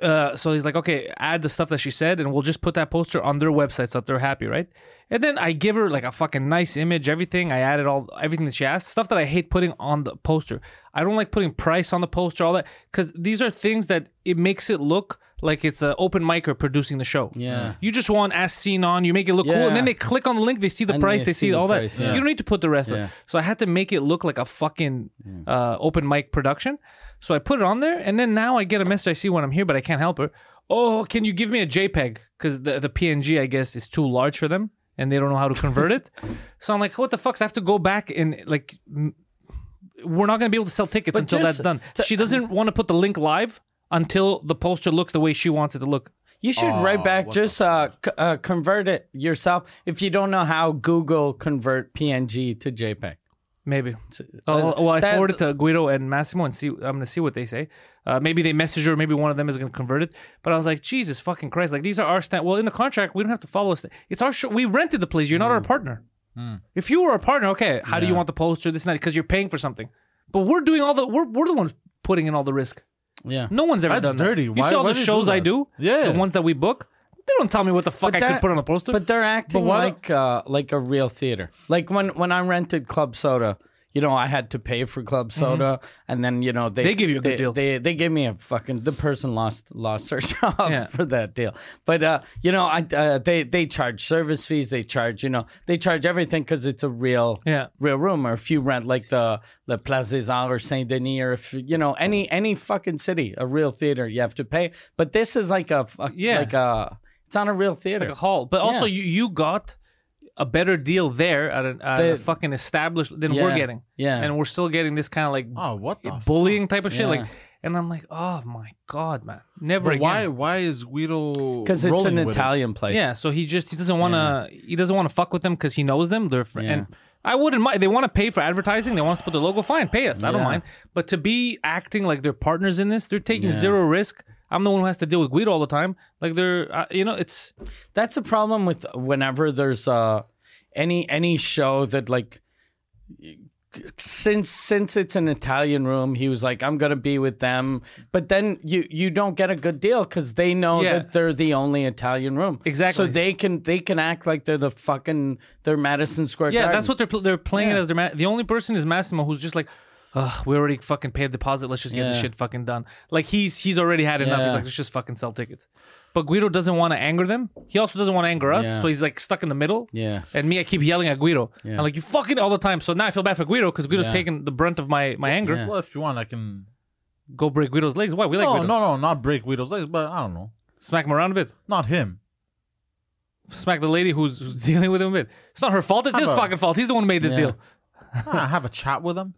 uh, so he's like, okay, add the stuff that she said, and we'll just put that poster on their website so that they're happy, right? And then I give her like a fucking nice image, everything. I added all everything that she asked, stuff that I hate putting on the poster. I don't like putting price on the poster, all that, because these are things that it makes it look like it's an open micer producing the show. Yeah. You just want as seen on, you make it look cool, and then they click on the link, they see the And price, they they see see all that. yeah. You don't need to put the rest Yeah. of So I had to make it look like a fucking uh, open mic production. So I put it on there, and then now I get a message I see when I'm here, but I can't help her. Oh, can you give me a JPEG? Because the, the PNG, I guess, is too large for them, and they don't know how to convert it. so I'm like, what the fuck? So I have to go back and like, m- we're not gonna be able to sell tickets But until just that's done. to- she doesn't want to put the link live until the poster looks the way she wants it to look. You should write back, just uh, c- uh, convert it yourself. If you don't know how Google convert PNG to JPEG. Maybe. Oh, uh, well, I that- forwarded to Guido and Massimo and see. I'm gonna see what they say. Uh, maybe they message her. Maybe one of them is gonna convert it. But I was like, Jesus fucking Christ! Like these are our stand. Well, in the contract, we don't have to follow us. It's our show. We rented the place. You're not our hmm. partner. Hmm. If you were a partner, okay, how do you want the poster? This and that because you're paying for something. But we're doing all the. We're we're the ones putting in all the risk. Yeah. No one's ever That's done that. dirty. You Why- see all why the shows do I do. Yeah. The ones that we book. They don't tell me what the fuck I could put on a poster. But they're acting why- like uh, like a real theater. Like when when I rented Club Soda, you know, I had to pay for Club Soda, and then you know they Mm-hmm. They give you a good deal. They they gave me a fucking the person lost lost their [LAUGHS] job Yeah. for that deal. But uh, you know, I uh, they they charge service fees. They charge you know they charge everything because it's a real Yeah. real room. Or if you rent like the the Place des Arts or Saint Denis, or if you know any any fucking city, a real theater, you have to pay. But this is like a, a Yeah. like a it's not a real theater. It's like a hall. But also, Yeah. you you got a better deal there at, a, at a fucking established than Yeah. we're getting. Yeah. and we're still getting this kind of like Oh, what the? fuck? bullying type of shit. Yeah. Like, and I'm like, oh my god, man, never But again. why? Why is Guido? Because it's an with it? Italian place. Yeah, so he just he doesn't want to he doesn't want to fuck with them because he knows them. They're fr- Yeah. and I wouldn't mind. They want to pay for advertising. They want to put the logo. Fine, pay us. I don't mind. But to be acting like they're partners in this, they're taking Yeah. zero risk. I'm the one who has to deal with Guido all the time. Like they're, uh, you know, it's That's a problem with whenever there's uh any any show that like since since it's an Italian room, he was like, I'm gonna be with them. But then you you don't get a good deal because they know Yeah. that they're the only Italian room. Exactly. So they can they can act like they're the fucking they're Madison Square Yeah, Garden. that's what they're pl- they're playing it as their ma- the only person is Massimo who's just like, Ugh, we already fucking paid the deposit. Let's just get this Yeah. shit fucking done. Like he's he's already had enough. He's Yeah. like, let's just fucking sell tickets. But Guido doesn't want to anger them. He also doesn't want to anger us. Yeah. So he's like stuck in the middle. Yeah. And me, I keep yelling at Guido. Yeah. I'm like, you fucking all the time. So now I feel bad for Guido because Guido's Yeah. taking the brunt of my my anger. Yeah. Well, if you want, I can. Go break Guido's legs. Why? We like no, Guido. no, no, not break Guido's legs, but I don't know. Smack him around a bit. Not him. Smack the lady who's, who's [LAUGHS] dealing with him a bit. It's not her fault. It's How his about- fucking fault. He's the one who made this Yeah. deal. [LAUGHS] I have a chat with him.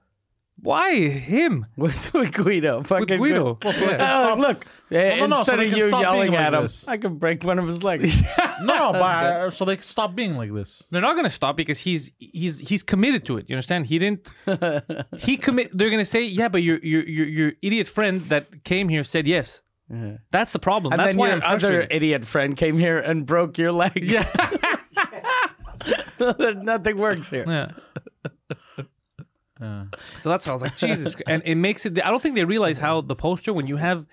Why him? with, [LAUGHS] with Guido. Fucking Guido. Well, so they can Oh, stop- look, uh, no, no, so instead they of can you stop being yelling like at him, this. I can break one of his legs. [LAUGHS] No, [LAUGHS] no, but I, so they can stop being like this. They're not going to stop because he's he's he's committed to it. You understand? He didn't. he commit. They're going to say, yeah, but your your your your idiot friend that came here said yes. That's the problem. and That's then why your I'm other frustrated. idiot friend came here and broke your leg. yeah. Nothing works here. yeah. Yeah. So that's why I was like, Jesus, and it makes it. I don't think they realize how the poster when you have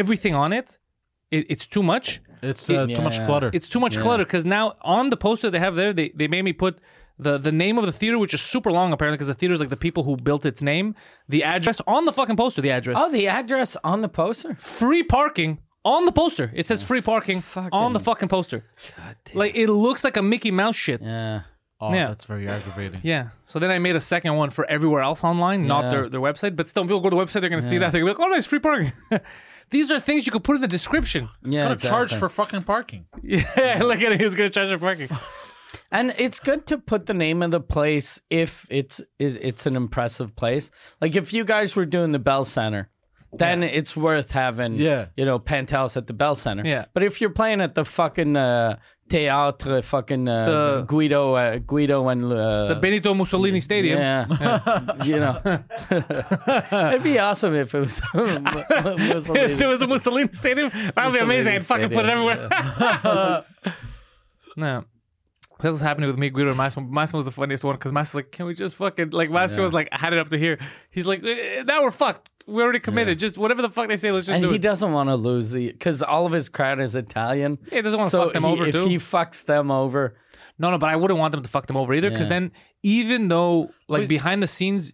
everything on it, it it's too much. It's uh, too much Yeah. clutter. It's too much clutter because now on the poster they have there, they, they made me put the, the name of the theater, which is super long apparently because the theater is like the people who built its name, the address on the fucking poster, the address, Oh, the address on the poster. free parking on the poster. It says free parking on the fucking poster. Like it looks like a Mickey Mouse shit. Yeah. Oh, yeah. that's very aggravating. Yeah. So then I made a second one for everywhere else online, not Yeah. their, their website. But still, people go to the website, they're going to see that. They're going to be like, oh, nice, free parking. [LAUGHS] These are things you could put in the description. Yeah. Gotta charge exactly. for fucking parking. Yeah, [LAUGHS] look at it. He's going to charge for parking. [LAUGHS] And it's good to put the name of the place if it's it, it's an impressive place. Like if you guys were doing the Bell Center, then it's worth having Yeah. you know Pantelis at the Bell Center. Yeah. But if you're playing at the fucking uh, Teatro, fucking uh, The- Guido, uh, Guido and uh, The Benito Mussolini Stadium. yeah, [LAUGHS] [LAUGHS] you know, [LAUGHS] it'd be awesome if it was. If there was the Mussolini Stadium, that would be amazing. I'd fucking put it everywhere. no. That's what's happening with me, Guido, and Massimo. Massimo was the funniest one because Massimo's like, can we just fucking, like, Massimo was like, I had it up to here. He's like, eh, now we're fucked. We're already committed. Just whatever the fuck they say, let's just and do he it. doesn't want to lose the because all of his crowd is Italian. Yeah, he doesn't wanna so fuck them he- over, if too. he fucks them over, No, no, but I wouldn't want them to fuck them over either because Yeah. then, even though, like, behind the scenes,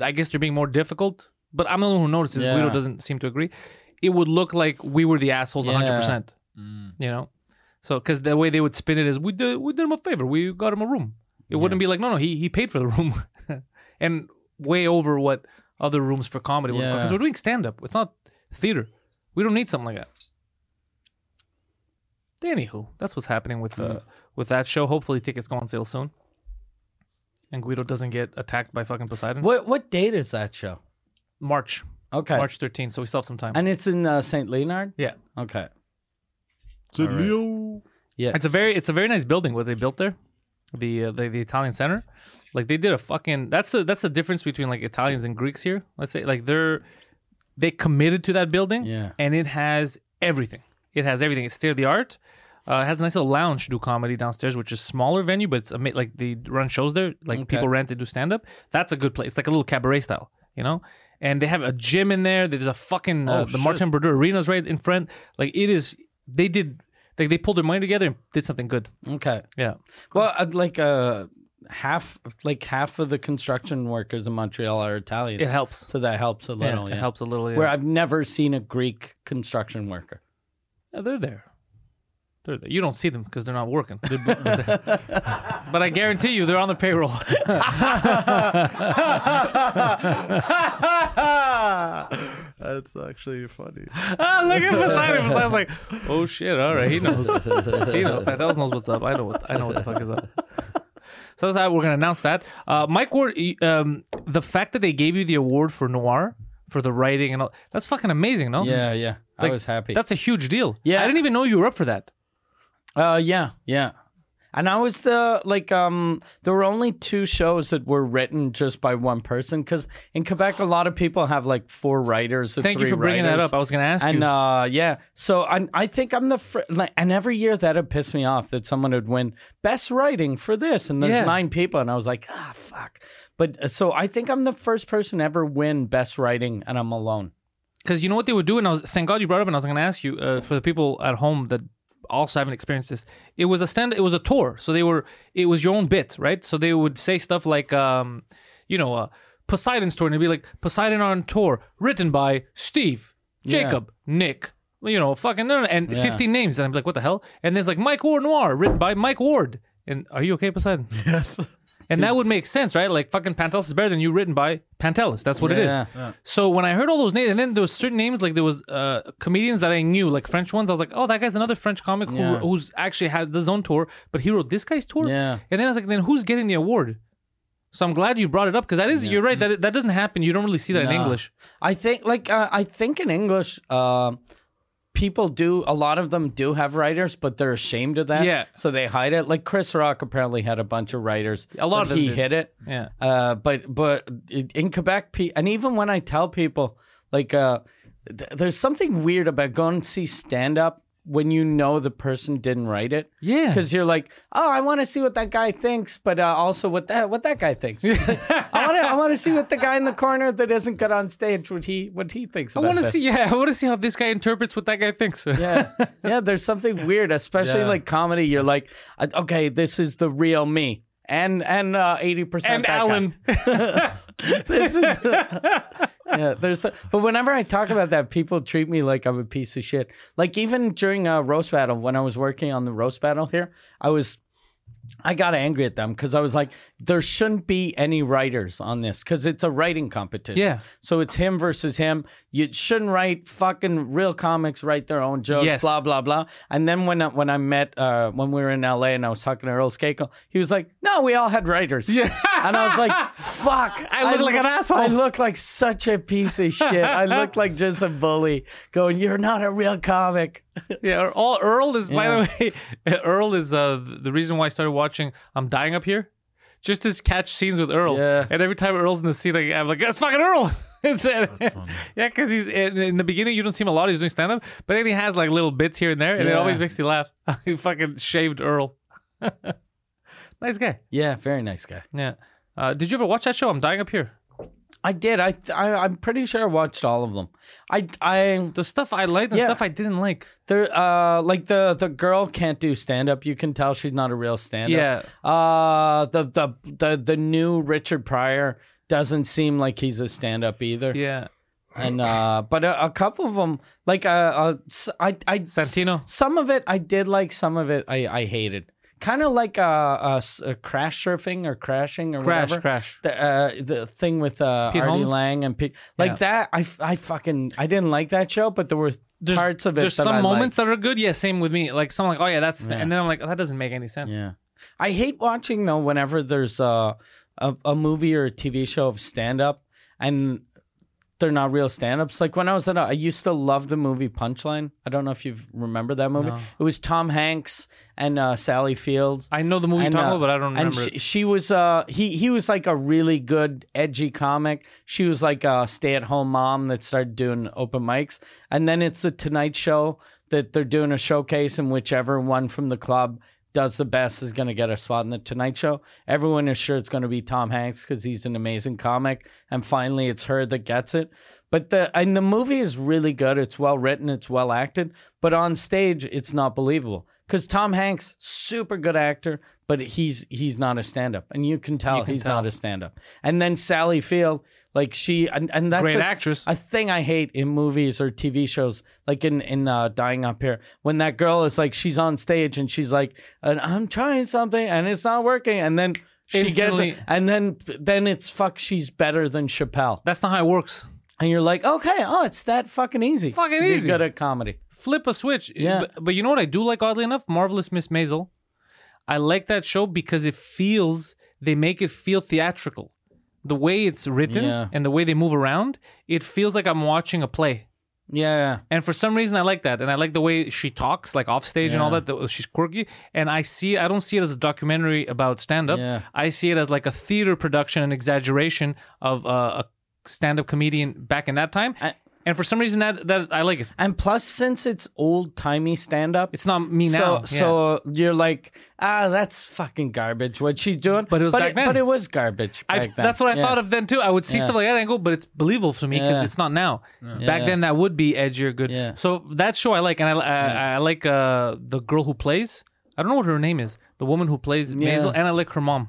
I guess they're being more difficult, but I'm the one who notices Yeah. Guido doesn't seem to agree. It would look like we were the assholes 100%. You know? So, because the way they would spin it is, we did, we did him a favor. We got him a room. It wouldn't be like, no, no, he, he paid for the room. [LAUGHS] and way over what other rooms for comedy would Yeah. Because we're doing stand up. It's not theater. We don't need something like that. Anywho, that's what's happening with uh, with that show. Hopefully, tickets go on sale soon, and Guido doesn't get attacked by fucking Poseidon. what what date is that show? March, Okay, March 13th. So we still have some time. and it's in uh, Saint Leonard. yeah, Okay, So Leo. yeah, it's a very it's a very nice building what they built there, the uh, the, the Italian center. Like they did a fucking that's the that's the difference between like Italians and Greeks here. Let's say like they're they committed to that building, Yeah. and it has everything. It has everything. It's state of the art. Uh, it has a nice little lounge to do comedy downstairs, which is smaller venue, but it's ama- like they run shows there. Like Okay. people rent to do stand up. That's a good place. It's like a little cabaret style, you know. And they have a gym in there. There's a fucking uh, Oh, the shit. Martin Brodeur Arena's right in front. Like it is. They did. Like they pulled their money together and did something good. okay. Yeah. Well, I'd like uh, half like half of the construction workers in Montreal are Italian, It helps. so that helps a Yeah, little. it yeah. helps a little. Yeah. Where I've never seen a Greek construction worker. Yeah, they're there. They're. You don't see them because they're not working. [LAUGHS] They're- they're- but I guarantee you, they're on the payroll. [LAUGHS] That's actually funny. ah, look at Poseidon. Poseidon's like, oh shit, all right, he knows. he knows. Pantelis knows what's up. I know what I know what the fuck is up. So that's how we're gonna announce that. Uh, Mike Ward, um, the fact that they gave you the award for noir for the writing and all that's fucking amazing, no? Yeah, yeah. I was happy. That's a huge deal. Yeah. I didn't even know you were up for that. Uh, yeah, yeah. And I was the like um there were only two shows that were written just by one person because in Quebec a lot of people have like four writers. Or Thank you for bringing that up. I was gonna ask And you. uh, yeah, so I I think I'm the fr- like, and every year that would piss me off that someone would win best writing for this, and there's Yeah. nine people, and I was like, ah, fuck. But uh, so I think I'm the first person to ever win best writing, and I'm alone. because you know what they would do, and I was thank God you brought it up, and I was going to ask you uh, for the people at home that also haven't experienced this. It was a stand, it was a tour, so they were it was your own bit, right? So they would say stuff like, um, you know, uh, Poseidon's tour, and it'd be like Poseidon on tour, written by Steve, Jacob, Nick. You know, fucking and 15 names, and I'm like, what the hell? And there's like Mike Ward Noir, written by Mike Ward. And are you okay, Poseidon? [LAUGHS] Yes. And that would make sense, right? Like fucking Pantelis is better than you written by Pantelis. That's what it is. Yeah. So when I heard all those names, and then there was certain names, like there was uh, comedians that I knew, like French ones. I was like, oh, that guy's another French comic who, Yeah. who's actually had his own tour, but he wrote this guy's tour. Yeah. And then I was like, then who's getting the award? So I'm glad you brought it up because that is you're right that that doesn't happen. You don't really see that in No. English. I think like uh, I think in English, uh, people do a lot of them do have writers, but they're ashamed of that. Yeah. So they hide it. Like Chris Rock apparently had a bunch of writers. A lot of them he did. hid it. Yeah. Uh, but but in Quebec, and even when I tell people like uh, th- there's something weird about going to see stand up when you know the person didn't write it. Yeah. Because you're like, oh, I want to see what that guy thinks, but uh, also what that what that guy thinks. [LAUGHS] [LAUGHS] I want to I want to see what the guy in the [LAUGHS] corner that isn't good on stage what he what he thinks. I want to see. Yeah, I want to see how this guy interprets what that guy thinks. Yeah, [LAUGHS] yeah. There's something weird, especially Yeah. like comedy. You're like, uh, okay, this is the real me, and and uh, eighty percent and Alan. [LAUGHS] this is yeah there's but whenever i talk about that people treat me like i'm a piece of shit like even during a roast battle when i was working on the roast battle here i was I got angry at them because I was like, there shouldn't be any writers on this because it's a writing competition. Yeah. So it's him versus him. You shouldn't write fucking real comics write their own jokes. Yes. Blah blah blah. And then when I, when I met uh, when we were in L.A. and I was talking to Earl Skakel, he was like, "No, we all had writers." Yeah. And I was like, "Fuck, [LAUGHS] I look like an asshole. I look like such a piece of shit. I look like just a bully going, "You're not a real comic." [LAUGHS] yeah, all Earl is. By the way, [LAUGHS] Earl is uh, the reason why I started watching. I'm dying up here, just to catch scenes with Earl. Yeah. And every time Earl's in the scene, like, I'm like, that's fucking Earl. [LAUGHS] It's, uh, yeah, because he's in, in the beginning you don't see him a lot. He's doing stand up, but then he has like little bits here and there, and it always makes you laugh. he fucking shaved Earl. nice guy. Yeah, very nice guy. Yeah. Uh, did you ever watch that show? I'm dying up here. I did. I, I I'm pretty sure I watched all of them. I I The stuff I liked and Yeah. stuff I didn't like. there uh like the the girl can't do stand up. You can tell she's not a real stand up. Yeah. Uh the the the the new Richard Pryor doesn't seem like he's a stand up either. Yeah. And uh but a, a couple of them like uh, uh I Santino. some of it I did like some of it I I hated. Kind of like a, s- uh crash surfing or crashing or Crash, whatever. crash. the uh, the thing with uh, Pete Artie Holmes? Lange and Pete, like Yeah. that. I, I fucking I didn't like that show, but there were There's, parts of it. there's that some I moments that are good. Yeah, same with me. Like some like, oh yeah, that's Yeah. and then I'm like, oh, that doesn't make any sense. Yeah, I hate watching though whenever there's a a, a movie or a TV show of stand up and they're not real stand ups. Like when I was at, a, I used to love the movie Punchline. I don't know if you remember that movie. No. It was Tom Hanks and uh, Sally Field. I know the movie And, uh, but I don't remember. and she, she was uh he he was like a really good edgy comic she was like a stay-at-home mom that started doing open mics and then it's the tonight show that they're doing a showcase and whichever one from the club does the best is going to get a spot in the tonight show. Everyone is sure it's going to be tom hanks because he's an amazing comic and finally it's her that gets it. But the and the movie is really good. It's well written. It's well acted. But on stage it's not believable because Tom Hanks, super good actor, but he's he's not a stand up, and you can tell You can he's tell. not a stand up. And then Sally Field, like she, and, and that's Great a, actress. a thing I hate in movies or TV shows, like in in uh, Dying Up Here, when that girl is like she's on stage and she's like, "And I'm trying something and it's not working, and then she Instantly- gets, and then then it's fuck, she's better than Chappelle, That's not how it works. and you're like, okay, oh, it's that fucking easy, Fucking be easy. good at comedy. Flip a switch. Yeah. But, but you know what I do like, oddly enough? Marvelous Miss Maisel. I like that show because it feels, they make it feel theatrical. The way it's written Yeah. and the way they move around, it feels like I'm watching a play. Yeah, And for some reason, I like that, and I like the way she talks, like off stage and all Yeah. that. the- She's quirky, and I see. I don't see it as a documentary about stand up. Yeah. I see it as like a theater production and exaggeration of uh, a stand up comedian back in that time. I- and for some reason, that that I like it. and plus since it's old timey stand up, It's not me so, now. yeah. So you're like, ah, that's fucking garbage. What she's doing, But it was but back it, then. But it was garbage. I, then. that's what I Yeah. thought of then too. I would see Yeah. stuff like that and go, but it's believable for me because it's not now. Back then, that would be edgier, good. Yeah. So that show I like, and I I, I like uh, the girl who plays. I don't know what her name is. The woman who plays. Maisel, and I like her mom.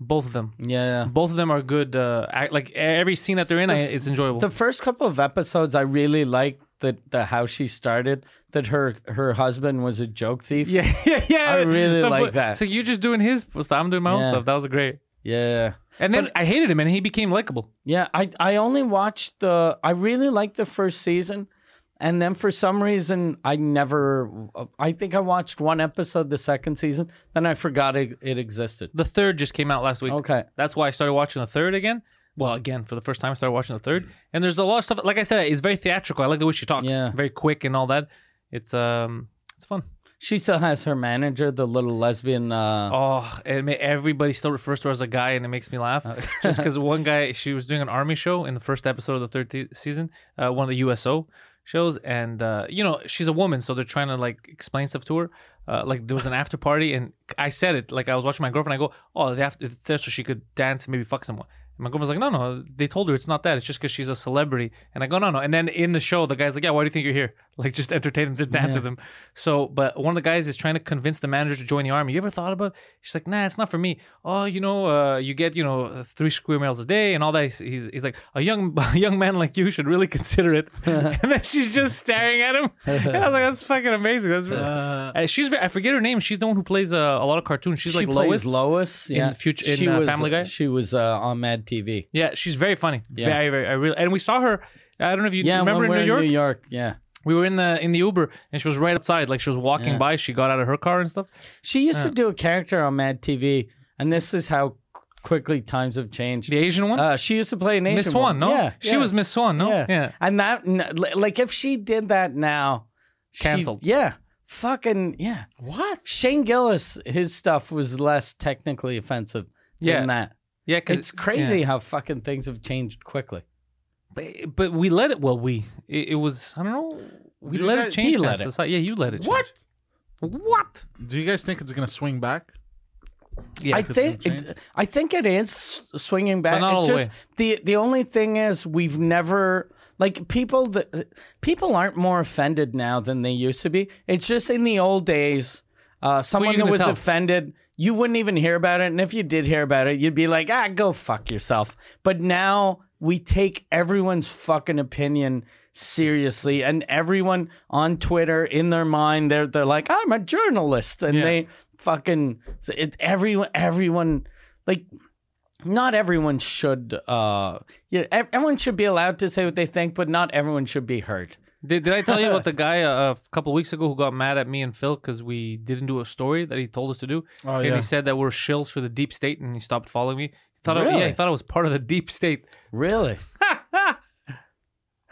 Both of them. Yeah. Both of them are good. Uh, act, like every scene that they're in, I, it's enjoyable. The first couple of episodes, I really liked the the how she started. That her her husband was a joke thief. yeah, [LAUGHS] yeah, yeah. I really But- like but- that. So you're just doing his stuff. I'm doing my own Yeah. stuff. That was great. Yeah. And then I hated him, and he became likable. Yeah, I I only watched the I really liked the first season and then for some reason I never. I think I watched one episode the second season, then I forgot it, it existed. The third just came out last week. Okay. That's why I started watching the third again. Well, again, for the first time, I started watching the third. And there's a lot of stuff. Like I said, it's very theatrical. I like the way she talks. Yeah. Very quick and all that. It's um, it's fun. She still has her manager, the little lesbian. Uh, Oh, it everybody still refers to her as a guy, and it makes me laugh. Just because [LAUGHS] one guy, she was doing an army show in the first episode of the third te- season, uh, one of the USO shows, and uh, you know she's a woman, so they're trying to like explain stuff to her. Uh, like there was an after party, and I said it like I was watching my girlfriend. I go, "Oh, the after it's there so she could dance and maybe fuck someone." And my girlfriend was like, "No, no, they told her it's not that. It's just because she's a celebrity." And I go, "No, no." And then in the show, the guy's like, "Yeah, why do you think you're here? [LAUGHS] Like just entertain them, just dance with them." So, but one of the guys is trying to convince the manager to join the army. You ever thought about? It? She's like, "Nah, it's not for me." Oh, you know, uh, you get you know three square miles a day and all that. He's, he's, he's like, "A young [LAUGHS] a young man like you should really consider it." [LAUGHS] and then she's just staring at him. And I was like, "That's fucking amazing." That's really, uh, she's very, I forget her name. She's the one who plays uh, a lot of cartoons. She's she like plays Lois. Lois. Yeah, future- in, she uh, was Family Guy? She was uh, on Mad TV. Yeah, she's very funny. Yeah. Very, very. I really, and we saw her. I don't know if you Yeah, remember in New York. New York. Yeah, We were in the in the Uber, and she was right outside. Like she was walking Yeah. by. She got out of her car and stuff. she used to do a character on Mad TV, and this is how quickly times have changed. The Asian one, Uh, she used to play an Asian Miss Swan. No, Yeah, she yeah. was Miss Swan. No, yeah. yeah. And that, like, if she did that now, she- Cancelled. yeah, fucking yeah. What? Shane Gillis, his stuff was less technically offensive Yeah. than that. Yeah, because It's crazy how fucking things have changed quickly. But, but we let it. Well, we it, it was. I don't know. We You let guys- it change. he let it. society. Yeah, you let it. Change. What? What? Do you guys think it's gonna swing back? Yeah, I 'cause think it, I think it is swinging back. not It all the way. the the only thing is we've never like people that people aren't more offended now than they used to be. It's just in the old days, uh, someone you that was tell? offended, you wouldn't even hear about it, and if you did hear about it, you'd be like, ah, go fuck yourself. But now we take everyone's fucking opinion seriously, and everyone on Twitter in their mind, they're they're like, I'm a journalist, and Yeah. they fucking so it, everyone everyone like not everyone should uh everyone should be allowed to say what they think but not everyone should be heard Did, did I tell you about [LAUGHS] the guy uh, a couple weeks ago who got mad at me and Phil because we didn't do a story that he told us to do? Oh, and yeah. he said that we're shills for the deep state, and he stopped following me. He thought, I, yeah, Really? he thought I was part of the deep state. really [LAUGHS]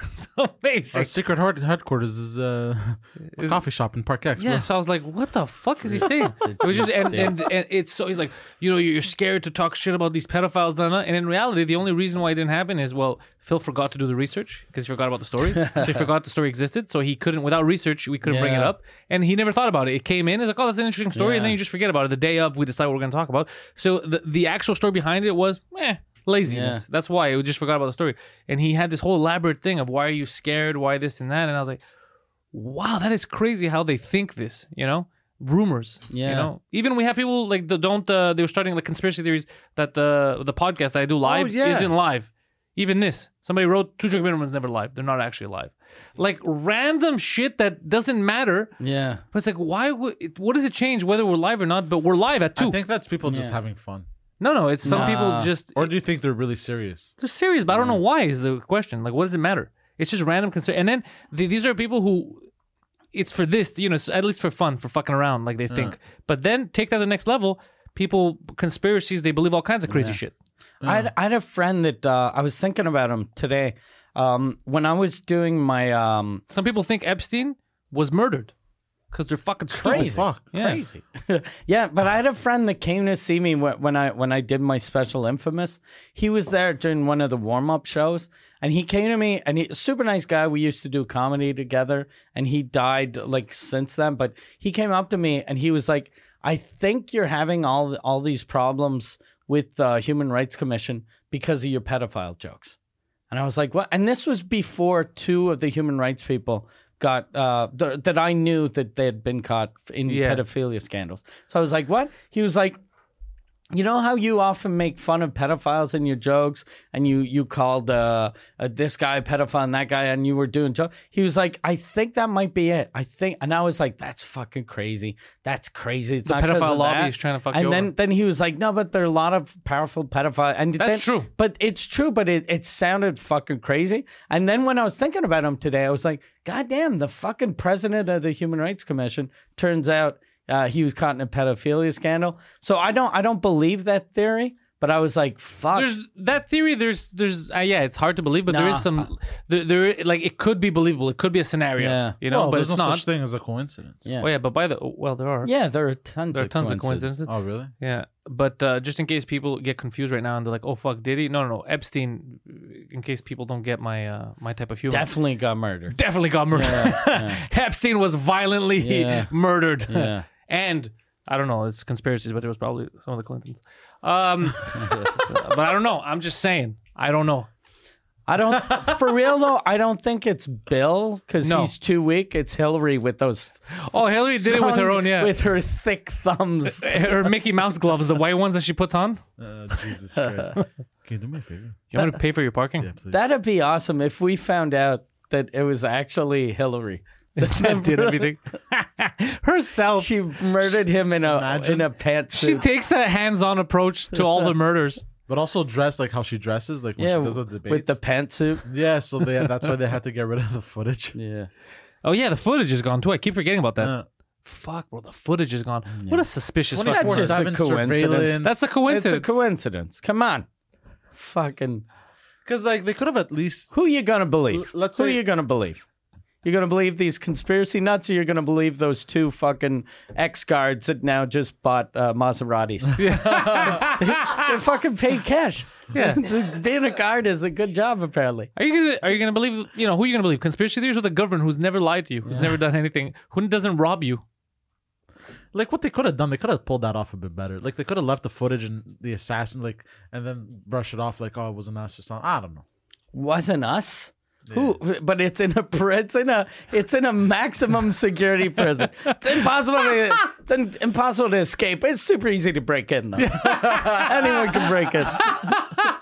[LAUGHS] so amazing. Our secret heart headquarters is uh, a Is- coffee shop in Park X. Yeah, bro. so I was like, "What the fuck is he saying?" [LAUGHS] it was just, and, and and it's so he's like, you know, you're scared to talk shit about these pedophiles, blah, blah. and in reality, the only reason why it didn't happen is well, Phil forgot to do the research because he forgot about the story, [LAUGHS] so he forgot the story existed, so he couldn't without research we couldn't bring it up, and he never thought about it. It came in, it's like, oh, that's an interesting story, and then you just forget about it. The day of, we decide what we're going to talk about. So the the actual story behind it was, eh. Laziness. Yeah. That's why I just forgot about the story. And he had this whole elaborate thing of why are you scared? Why this and that? And I was like, wow, that is crazy how they think this, you know? Rumors. Yeah. You know? Even we have people like the don't uh, they were starting like conspiracy theories that the the podcast that I do live Oh, yeah. isn't live. Even this. Somebody wrote two drink minimum is never live. They're not actually live. Like random shit that doesn't matter. yeah But it's like why would what does it change whether we're live or not? But we're live at two. I think that's people just having fun. No, no, it's some Nah. people just Or do you think they're really serious? they're serious, but I don't know why is the question. Like, what does it matter? It's just random concern. And then the, these are people who it's for this, you know, at least for fun, for fucking around, like they think. But then take that to the next level. People, conspiracies, they believe all kinds of crazy shit. I, had, I had a friend that uh, i was thinking about him today um, when i was doing my um, Some people think Epstein was murdered because they're fucking stupid. Crazy. Fuck. Yeah. crazy. [LAUGHS] yeah, but I had a friend that came to see me when I when I did my special infamous. He was there during one of the warm up shows, and he came to me and he super nice guy. We used to do comedy together, and he died like since then. But he came up to me and he was like, "I think you're having all all these problems with the Human Rights Commission because of your pedophile jokes." And I was like, "What?" And this was before two of the human rights people got uh, th- that I knew that they had been caught in Yeah. pedophilia scandals. So I was like, "What?" He was like, you know how you often make fun of pedophiles in your jokes, and you you called uh, uh this guy a pedophile and that guy, and you were doing joke. He was like, I think that might be it. I think, and I was like, that's fucking crazy. That's crazy. It's The not pedophile lobby that." is trying to fuck and you then over. then he was like, no, but there are a lot of powerful pedophiles, and That's then- true. But it's true, but it it sounded fucking crazy. And then when I was thinking about him today, I was like, God damn, the fucking president of the Human Rights Commission turns out uh, he was caught in a pedophilia scandal. So I don't I don't believe that theory. But I was like, fuck. There's that theory. There's there's uh, yeah, it's hard to believe, but there Nah. is some there, there like it could be believable. It could be a scenario. Yeah. You know, well, but there's it's no not. such thing as a coincidence. Yeah. Oh yeah, but by the well, there are. yeah, there are tons. There are of tons of coincidences. coincidences. Oh, really? Yeah, but uh, just in case people get confused right now and they're like, "Oh fuck, did he?" No, no, no. Epstein. In case people don't get my uh, my type of humor, Definitely got murdered. definitely got murdered. [LAUGHS] Epstein was violently Yeah. murdered, Yeah. And I don't know. It's conspiracies, but it was probably some of the Clintons. Um, [LAUGHS] but I don't know. I'm just saying. I don't know. I don't, for real though, I don't think it's Bill because No. he's too weak. It's Hillary with those. Oh, Hillary did it with her strong- own. Yeah, With her thick thumbs. [LAUGHS] her Mickey Mouse gloves, the white ones that she puts on. Uh, Jesus Christ. Can you do me a favor? You want me to pay for your parking? Yeah, please. That'd be awesome if we found out that it was actually Hillary. That did everything herself. She murdered him in a Imagine. in a pantsuit. She takes a hands-on approach to all the [LAUGHS] murders. But also dressed like how she dresses, like when yeah, she does the debates. with the pantsuit. [LAUGHS] yeah, so they, that's why they had to [LAUGHS] get rid of the footage. Yeah. Oh yeah, the footage is gone too. I keep forgetting about that. Uh, Fuck, bro, the footage is gone. What a suspicious fucking That's just a coincidence. That's a It's coincidence. a coincidence. Come on. Fucking Because like they could have at least who you gonna believe? L- let's who say- you gonna believe? You're gonna believe these conspiracy nuts, or you're gonna believe those two fucking ex guards that now just bought uh, Maseratis? [LAUGHS] [LAUGHS] they fucking paid cash. Yeah. [LAUGHS] being a guard is a good job, apparently. Are you gonna Are you gonna believe? You know who are you gonna believe? Conspiracy theories or the government who's never lied to you, who's never done anything, who doesn't rob you? like what they could have done. They could have pulled that off a bit better. Like they could have left the footage and the assassin like and then brush it off like oh it wasn't us or something. I don't know. Wasn't us. Who? But it's in a it's in a it's in a maximum security prison. It's impossible to it's in, impossible to escape. It's super easy to break in though. [LAUGHS] Anyone can break in. [LAUGHS]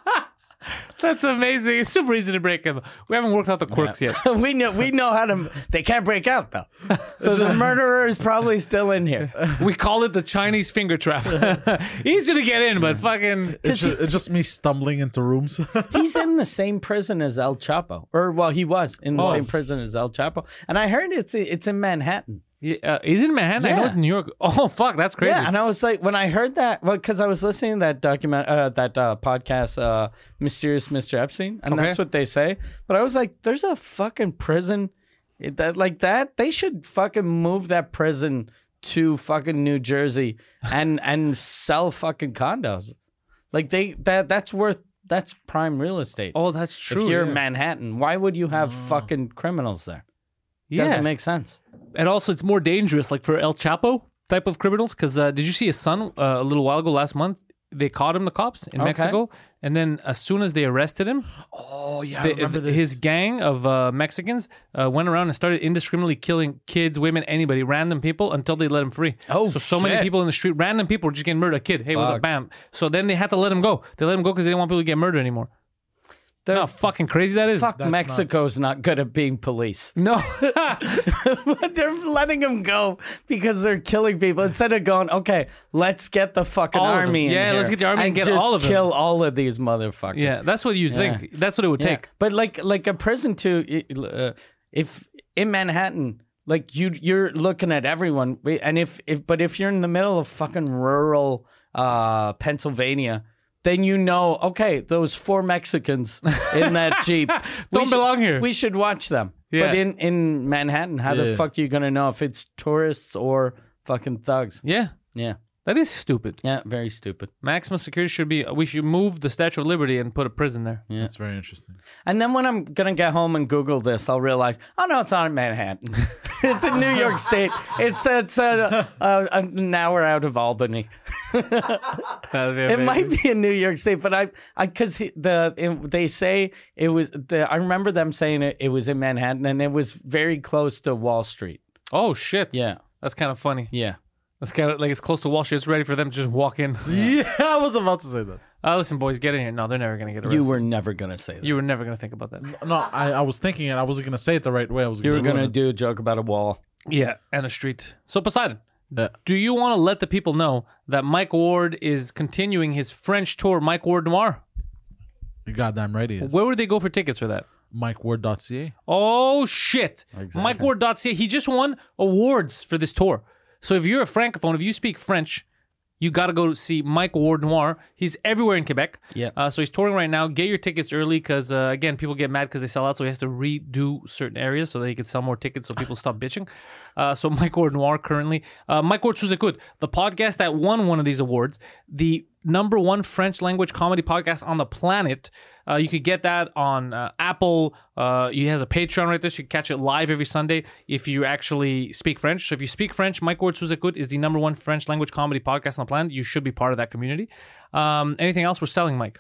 That's amazing. It's super easy to break them. We haven't worked out the quirks yet. [LAUGHS] we know we know how to. They can't break out though. [LAUGHS] So the murderer is probably still in here. [LAUGHS] We call it the Chinese finger trap. easy to get in, but fucking. It's just, it's just me stumbling into rooms. He's in the same prison as El Chapo, or well, he was in the Oh. same prison as El Chapo. And I heard it's it's in Manhattan. Yeah, uh, is it in Manhattan? I know Yeah. it's New York. [LAUGHS] Oh fuck, that's crazy. Yeah, and I was like, when I heard that, well, because I was listening to that document, uh, that uh, podcast, uh, "Mysterious Mr. Epstein," and that's what they say. But I was like, there's a fucking prison it- that like that. They should fucking move that prison to fucking New Jersey and [LAUGHS] and sell fucking condos. Like they that that's worth that's prime real estate. oh, that's true. if you're yeah. in Manhattan, why would you have fucking criminals there? Doesn't make sense. and also it's more dangerous, like for El Chapo type of criminals. Because uh, did you see his son uh, a little while ago last month? They caught him, the cops in Okay. Mexico, and then as soon as they arrested him, oh yeah, his gang of uh, Mexicans uh, went around and started indiscriminately killing kids, women, anybody, random people until they let him free. Oh, so so many people in the street, random people were just getting murdered. A kid, hey, what's up, Fuck. bam. So then they had to let him go. They let him go because they didn't want people to get murdered anymore. You know how fucking crazy that is. Fuck, Mexico's not good at being police. No, [LAUGHS] But they're letting them go because they're killing people instead of going, okay, let's get the fucking All of them. army in Yeah, here let's get the army and get just all of them. kill all of these motherfuckers. yeah, that's what you think. That's what it would Yeah. take. But like like a prison too, it- uh, if in Manhattan, like you you're looking at everyone, Wait, and if if but if you're in the middle of fucking rural uh, Pennsylvania. Then you know, okay, those four Mexicans in that [LAUGHS] jeep Don't should- belong here. We should watch them. Yeah. But in in Manhattan, how the fuck are you gonna know if it's tourists or fucking thugs? Yeah, Yeah, that is stupid. yeah, very stupid. Maximum security should be. We should move the Statue of Liberty and put a prison there. Yeah. That's very interesting. And then when I'm gonna get home and Google this, I'll realize, oh no, it's not in Manhattan. [LAUGHS] it's in New York State. It's it's uh, uh, an hour out of Albany. [LAUGHS] It might be in New York State, but I, I, because the it, they say it was. The, I remember them saying it, it was in Manhattan, and it was very close to Wall Street. Oh shit. Yeah, That's kind of funny. yeah. It's kind of like it's close to Wall Street. It's ready for them to just walk in. [LAUGHS] Yeah, I was about to say that. Uh, listen, boys, get in here. No, they're never gonna get arrested. You were never gonna say that. You were never gonna think about that. No, I, I was thinking it. I wasn't gonna say it the right way. I was You were gonna ruin it. do a joke about a wall. Yeah, and a street. So Poseidon, Yeah. do you want to let the people know that Mike Ward is continuing his French tour, Mike Ward Noir? You goddamn right he is. Where would they go for tickets for that? MikeWard.ca. Oh shit! Exactly. MikeWard.ca. He just won awards for this tour. So if you're a francophone, if you speak French, you got to go see Mike Ward Noir. He's everywhere in Quebec. Yeah. Uh, so he's touring right now. Get your tickets early because uh, again, people get mad because they sell out. So he has to redo certain areas so that he can sell more tickets so people stop bitching. Uh, so [LAUGHS] Mike Ward Noir currently. Uh, Mike Ward écoute, the podcast that won one of these awards, the number one French language comedy podcast on the planet. Uh, you could get that on uh, Apple. Uh, he has a Patreon right there, so you can catch it live every Sunday if you actually speak French. So if you speak French, Mike Ward écoute is the number one French language comedy podcast on the planet. You should be part of that community. Um, anything else we're selling, Mike?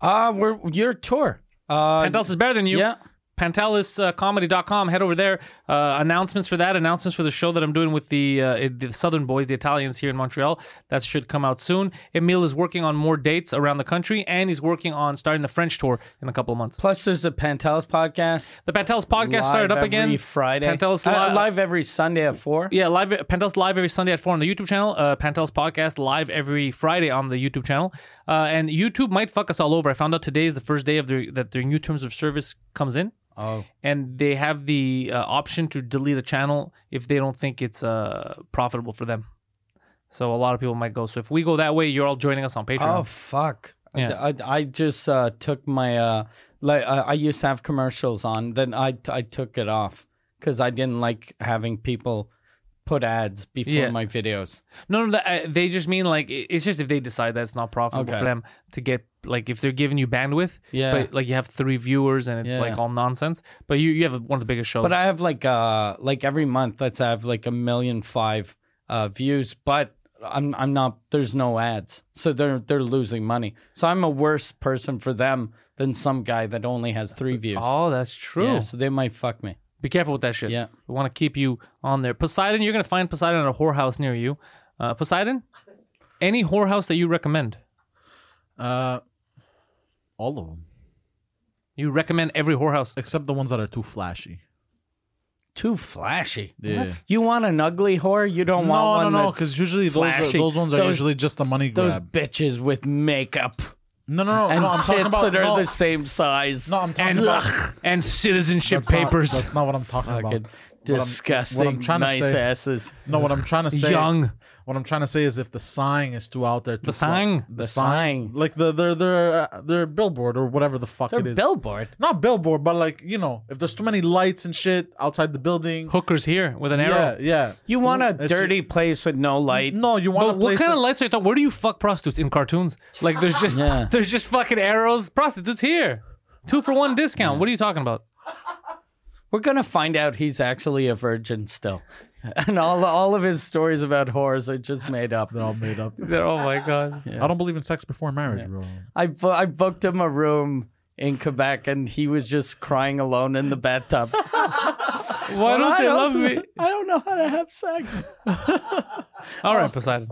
Uh, we're your tour. Uh, Pantelis is better than you. yeah. PantelisComedy.com. Head over there. Uh, announcements for that. Announcements for the show that I'm doing with the uh, the Southern Boys, the Italians here in Montreal. That should come out soon. Emil is working on more dates around the country, and he's working on starting the French tour in a couple of months. Plus, there's a Pantelis podcast. The Pantelis podcast started live up again. every Friday. Pantelis Uh, live every Sunday at four. Yeah, live Pantelis live every Sunday at four on the YouTube channel. Uh, Pantelis podcast live every Friday on the YouTube channel. Uh, and YouTube might fuck us all over. I found out today is the first day of their that their new terms of service comes in. Oh, and they have the uh, option to delete a channel if they don't think it's uh, profitable for them. So a lot of people might go. So if we go that way, you're all joining us on Patreon. oh, fuck. Yeah. I, I just uh, took my uh, like I, I used to have commercials on. Then I I took it off because I didn't like having people put ads before Yeah. my videos. No, no, uh, they just mean like it- it's just if they decide that it's not profitable Okay. for them to get like if they're giving you bandwidth. Yeah. But like you have three viewers and it's Yeah. like all nonsense. But you you have one of the biggest shows. But I have like uh like every month let's have like a million five uh views, but I'm I'm not there's no ads. So they're they're losing money. So I'm a worse person for them than some guy that only has three views. oh, that's true. Yeah, so they might fuck me. Be careful with that shit. Yeah. We want to keep you on there. Poseidon, you're gonna find Poseidon at a whorehouse near you. Uh, Poseidon, any whorehouse that you recommend? Uh, all of them You recommend every whorehouse. except the ones that are too flashy. Too flashy. Yeah. You want an ugly whore? You don't want No, one no, no, that's because usually those are, those ones are usually just a money grab. those bitches with makeup No, no, no, and no. I'm talking tits about that are no, the same size. no. I'm talking and about [LAUGHS] and citizenship that's not- papers. that's not what I'm talking Fucking about. What I'm- disgusting, what I'm trying to nice say- asses. No, what I'm trying to say. Young. What I'm trying to say is if the sign is too out there. Too The fla- sign? The, The sign. sign. Like the their their uh, their billboard or whatever the fuck They're it is. billboard. Not billboard, but like you know, if there's too many lights and shit outside the building. Hookers here with an Yeah, arrow. yeah. You want a It's- dirty place with no light? No, you want But a what place kind of lights are you talking? Where do you fuck prostitutes in cartoons? Like there's just [LAUGHS] Yeah. there's just fucking arrows. Prostitutes here, two for one discount. What are you talking about? We're gonna find out he's actually a virgin still, [LAUGHS] and all all of his stories about whores are just made up. They're all made up. [LAUGHS] Oh my god. I don't believe in sex before marriage, bro. I bu- I booked him a room in Quebec, and he was just crying alone in the bathtub. Why don't I they don't- love me? [LAUGHS] I don't know how to have sex. All right, Poseidon.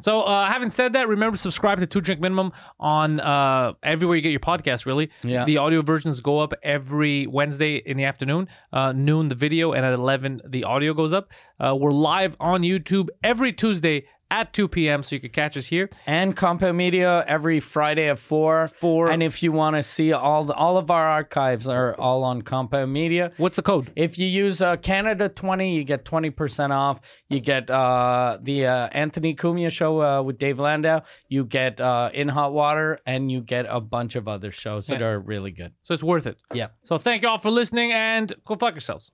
So, uh, having said that, remember to subscribe to Two Drink Minimum on uh, everywhere you get your podcast. Really, Yeah. The audio versions go up every Wednesday in the afternoon, uh, noon the video, and at eleven the audio goes up. Uh, we're live on YouTube every Tuesday at two p.m. So you can catch us here. And Compound Media every Friday at four. Four. And if you want to see all the, all of our archives are all on Compound Media. What's the code? If you use uh, Canada 20, you get 20% off. You get uh, the uh, Anthony Cumia show uh, with Dave Landau. You get uh, In Hot Water, and you get a bunch of other shows that are really good. So it's worth it. Yeah. So thank you all for listening, and go fuck yourselves.